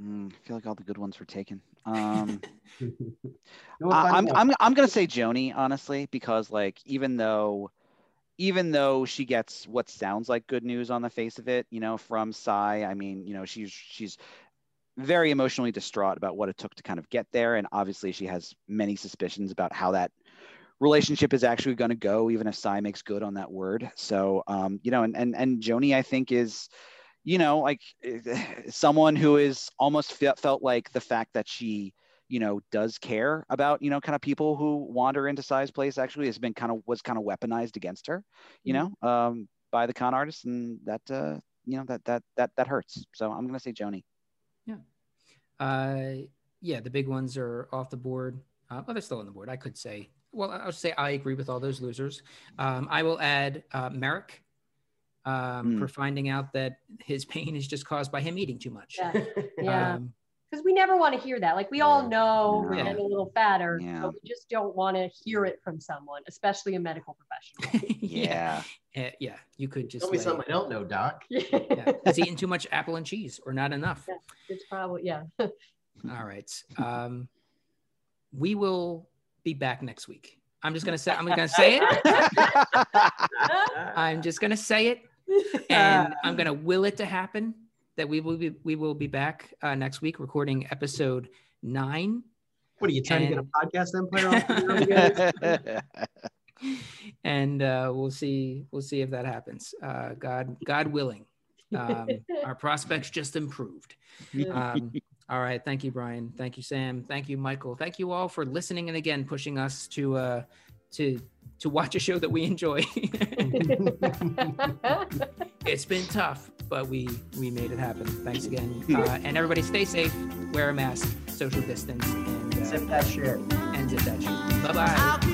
Mm, I feel like all the good ones were taken. Um, You I, I'm, I'm I'm gonna say Joanie honestly because like even though even though she gets what sounds like good news on the face of it, you know, from Cy, I mean, you know, she's she's very emotionally distraught about what it took to kind of get there, and obviously she has many suspicions about how that relationship is actually going to go, even if Cy makes good on that word. So, um, you know, and and and Joanie, I think is you know like someone who is almost felt like the fact that she you know does care about you know kind of people who wander into Cy's place actually has been kind of was kind of weaponized against her you know um by the con artists and that uh you know that that that that hurts so i'm gonna say Joanie yeah Uh, yeah, the big ones are off the board. Uh, but they're still on the board. I could say, well, I'll say I agree with all those losers. Um, I will add uh, Merrick um, Hmm. for finding out that his pain is just caused by him eating too much. Yeah. Yeah. Um, Because we never want to hear that. Like we all know we're getting a little fatter, Yeah. but we just don't want to hear it from someone, especially a medical professional. yeah. Yeah. Uh, yeah. You could just Tell me lay- something I don't know, Doc. yeah. He's eating too much apple and cheese or not enough. it's probably yeah. All right. Um, we will be back next week. I'm just gonna say I'm gonna say it. I'm just gonna say it, and I'm gonna will it to happen that we will be we will be back uh, next week recording episode nine, What are you trying to get a podcast empire off the ground again? and uh, we'll see we'll see if that happens. Uh, God God willing, um, our prospects just improved. Um, all right. Thank you, Brian. Thank you, Sam. Thank you, Michael. Thank you all for listening and again pushing us to uh, to to watch a show that we enjoy. it's been tough, but we we made it happen. Thanks again, uh, and everybody stay safe, wear a mask, social distance, and uh, Zip that shit. and zip that shit. Bye bye.